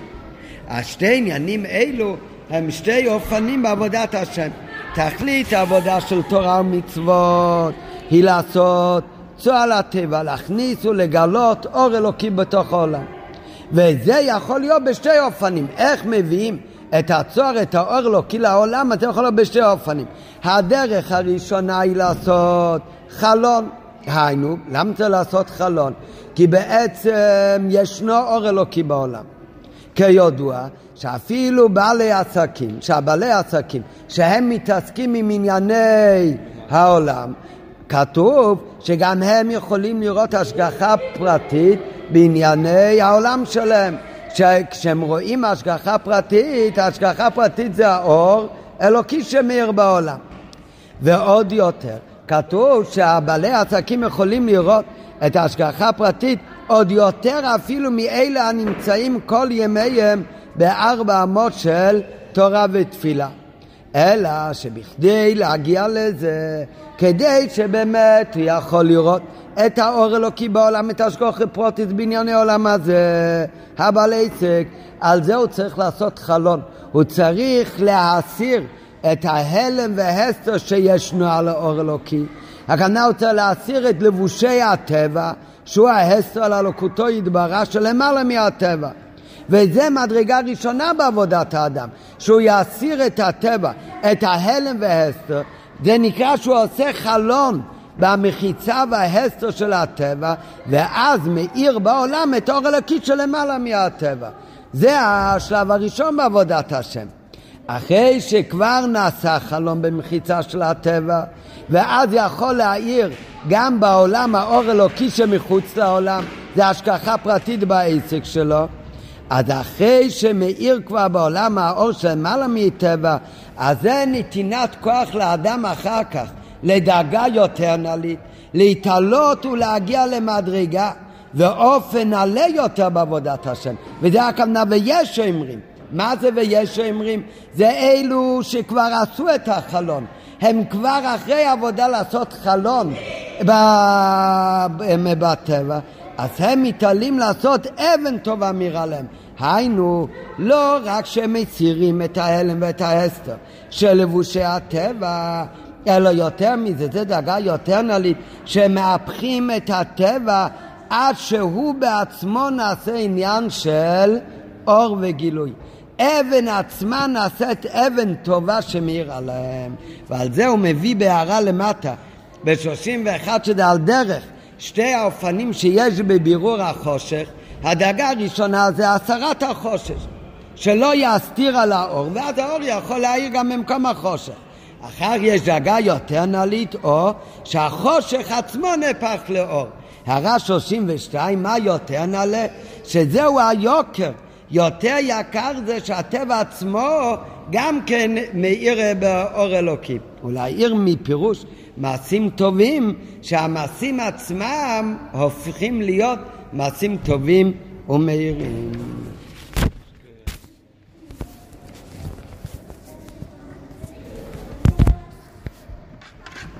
השתי עניינים אלו הם שתי אופנים בעבודת השם. תכלית העבודה של תורה ומצוות היא לעשות צועל הטבע, להכניס ולגלות אור אלוקי בתוך העולם. וזה יכול להיות בשתי אופנים. איך מביאים את הצוהר, את האור אלוקי לעולם, אתה יכול להיות בשתי אופנים. הדרך הראשונה היא לעשות חלון. היינו, למה צריך לעשות חלון? כי בעצם ישנו אור אלוקי בעולם. כידוע, שאפילו בעלי עסקים, שהבעלי עסקים, שהם מתעסקים עם ענייני העולם, כתוב שגם הם יכולים לראות השגחה פרטית בענייני העולם שלהם. כשהם רואים השגחה פרטית, השגחה פרטית זה האור אלוקי שמאיר בעולם. ועוד יותר, כתוב שהבעלי העסקים יכולים לראות את ההשגחה הפרטית עוד יותר אפילו מאלה הנמצאים כל ימיהם בארבע אמות של תורה ותפילה. אלא שבכדי להגיע לזה, כדי שבאמת הוא יכול לראות את האור אלוקי בעולם, את השגוחי פרוטיס בענייני עולם הזה, הבעל עסק, על זה הוא צריך לעשות חלון. הוא צריך להסיר את ההלם וההסתר שישנו על האור אלוקי. הכוונה הוא צריך להסיר את לבושי הטבע, שהוא ההסתר על אלוקותו יתברך שלמעלה מהטבע. וזה מדרגה ראשונה בעבודת האדם, שהוא יסיר את הטבע, את ההלם וההסתר, זה נקרא שהוא עושה חלון במחיצה וההסתר של הטבע, ואז מאיר בעולם את אור אלוקית שלמעלה מהטבע. זה השלב הראשון בעבודת השם. אחרי שכבר נעשה חלום במחיצה של הטבע, ואז יכול להאיר גם בעולם האור אלוקי שמחוץ לעולם, זה השגחה פרטית בעסק שלו. אז אחרי שמאיר כבר בעולם האור של מעלה מטבע, אז זה נתינת כוח לאדם אחר כך, לדאגה יותר נלית, להתעלות ולהגיע למדרגה ואופן נעלה יותר בעבודת השם. וזה הכוונה ויש אומרים. מה זה ויש אומרים? זה אלו שכבר עשו את החלון. הם כבר אחרי עבודה לעשות חלון בטבע, אז הם מתעלים לעשות אבן טובה מירה להם. היינו, לא רק שהם מסירים את ההלם ואת ההסתר של לבושי הטבע, אלא יותר מזה, זה דאגה יותר נלית, שמהפכים את הטבע עד שהוא בעצמו נעשה עניין של אור וגילוי. אבן עצמה נעשית אבן טובה שמאירה להם. ועל זה הוא מביא בהערה למטה, ב-31 שזה על דרך, שתי האופנים שיש בבירור החושך. הדאגה הראשונה זה הסרת החושך, שלא יסתיר על האור, ואז האור יכול להאיר גם במקום החושך. אחר יש דאגה יותר נעלית, או שהחושך עצמו נהפך לאור. הערה 32, מה יותר נעלה? שזהו היוקר. יותר יקר זה שהטבע עצמו גם כן מאיר באור אלוקי. ולהעיר מפירוש מעשים טובים, שהמעשים עצמם הופכים להיות מעשים טובים ומאירים.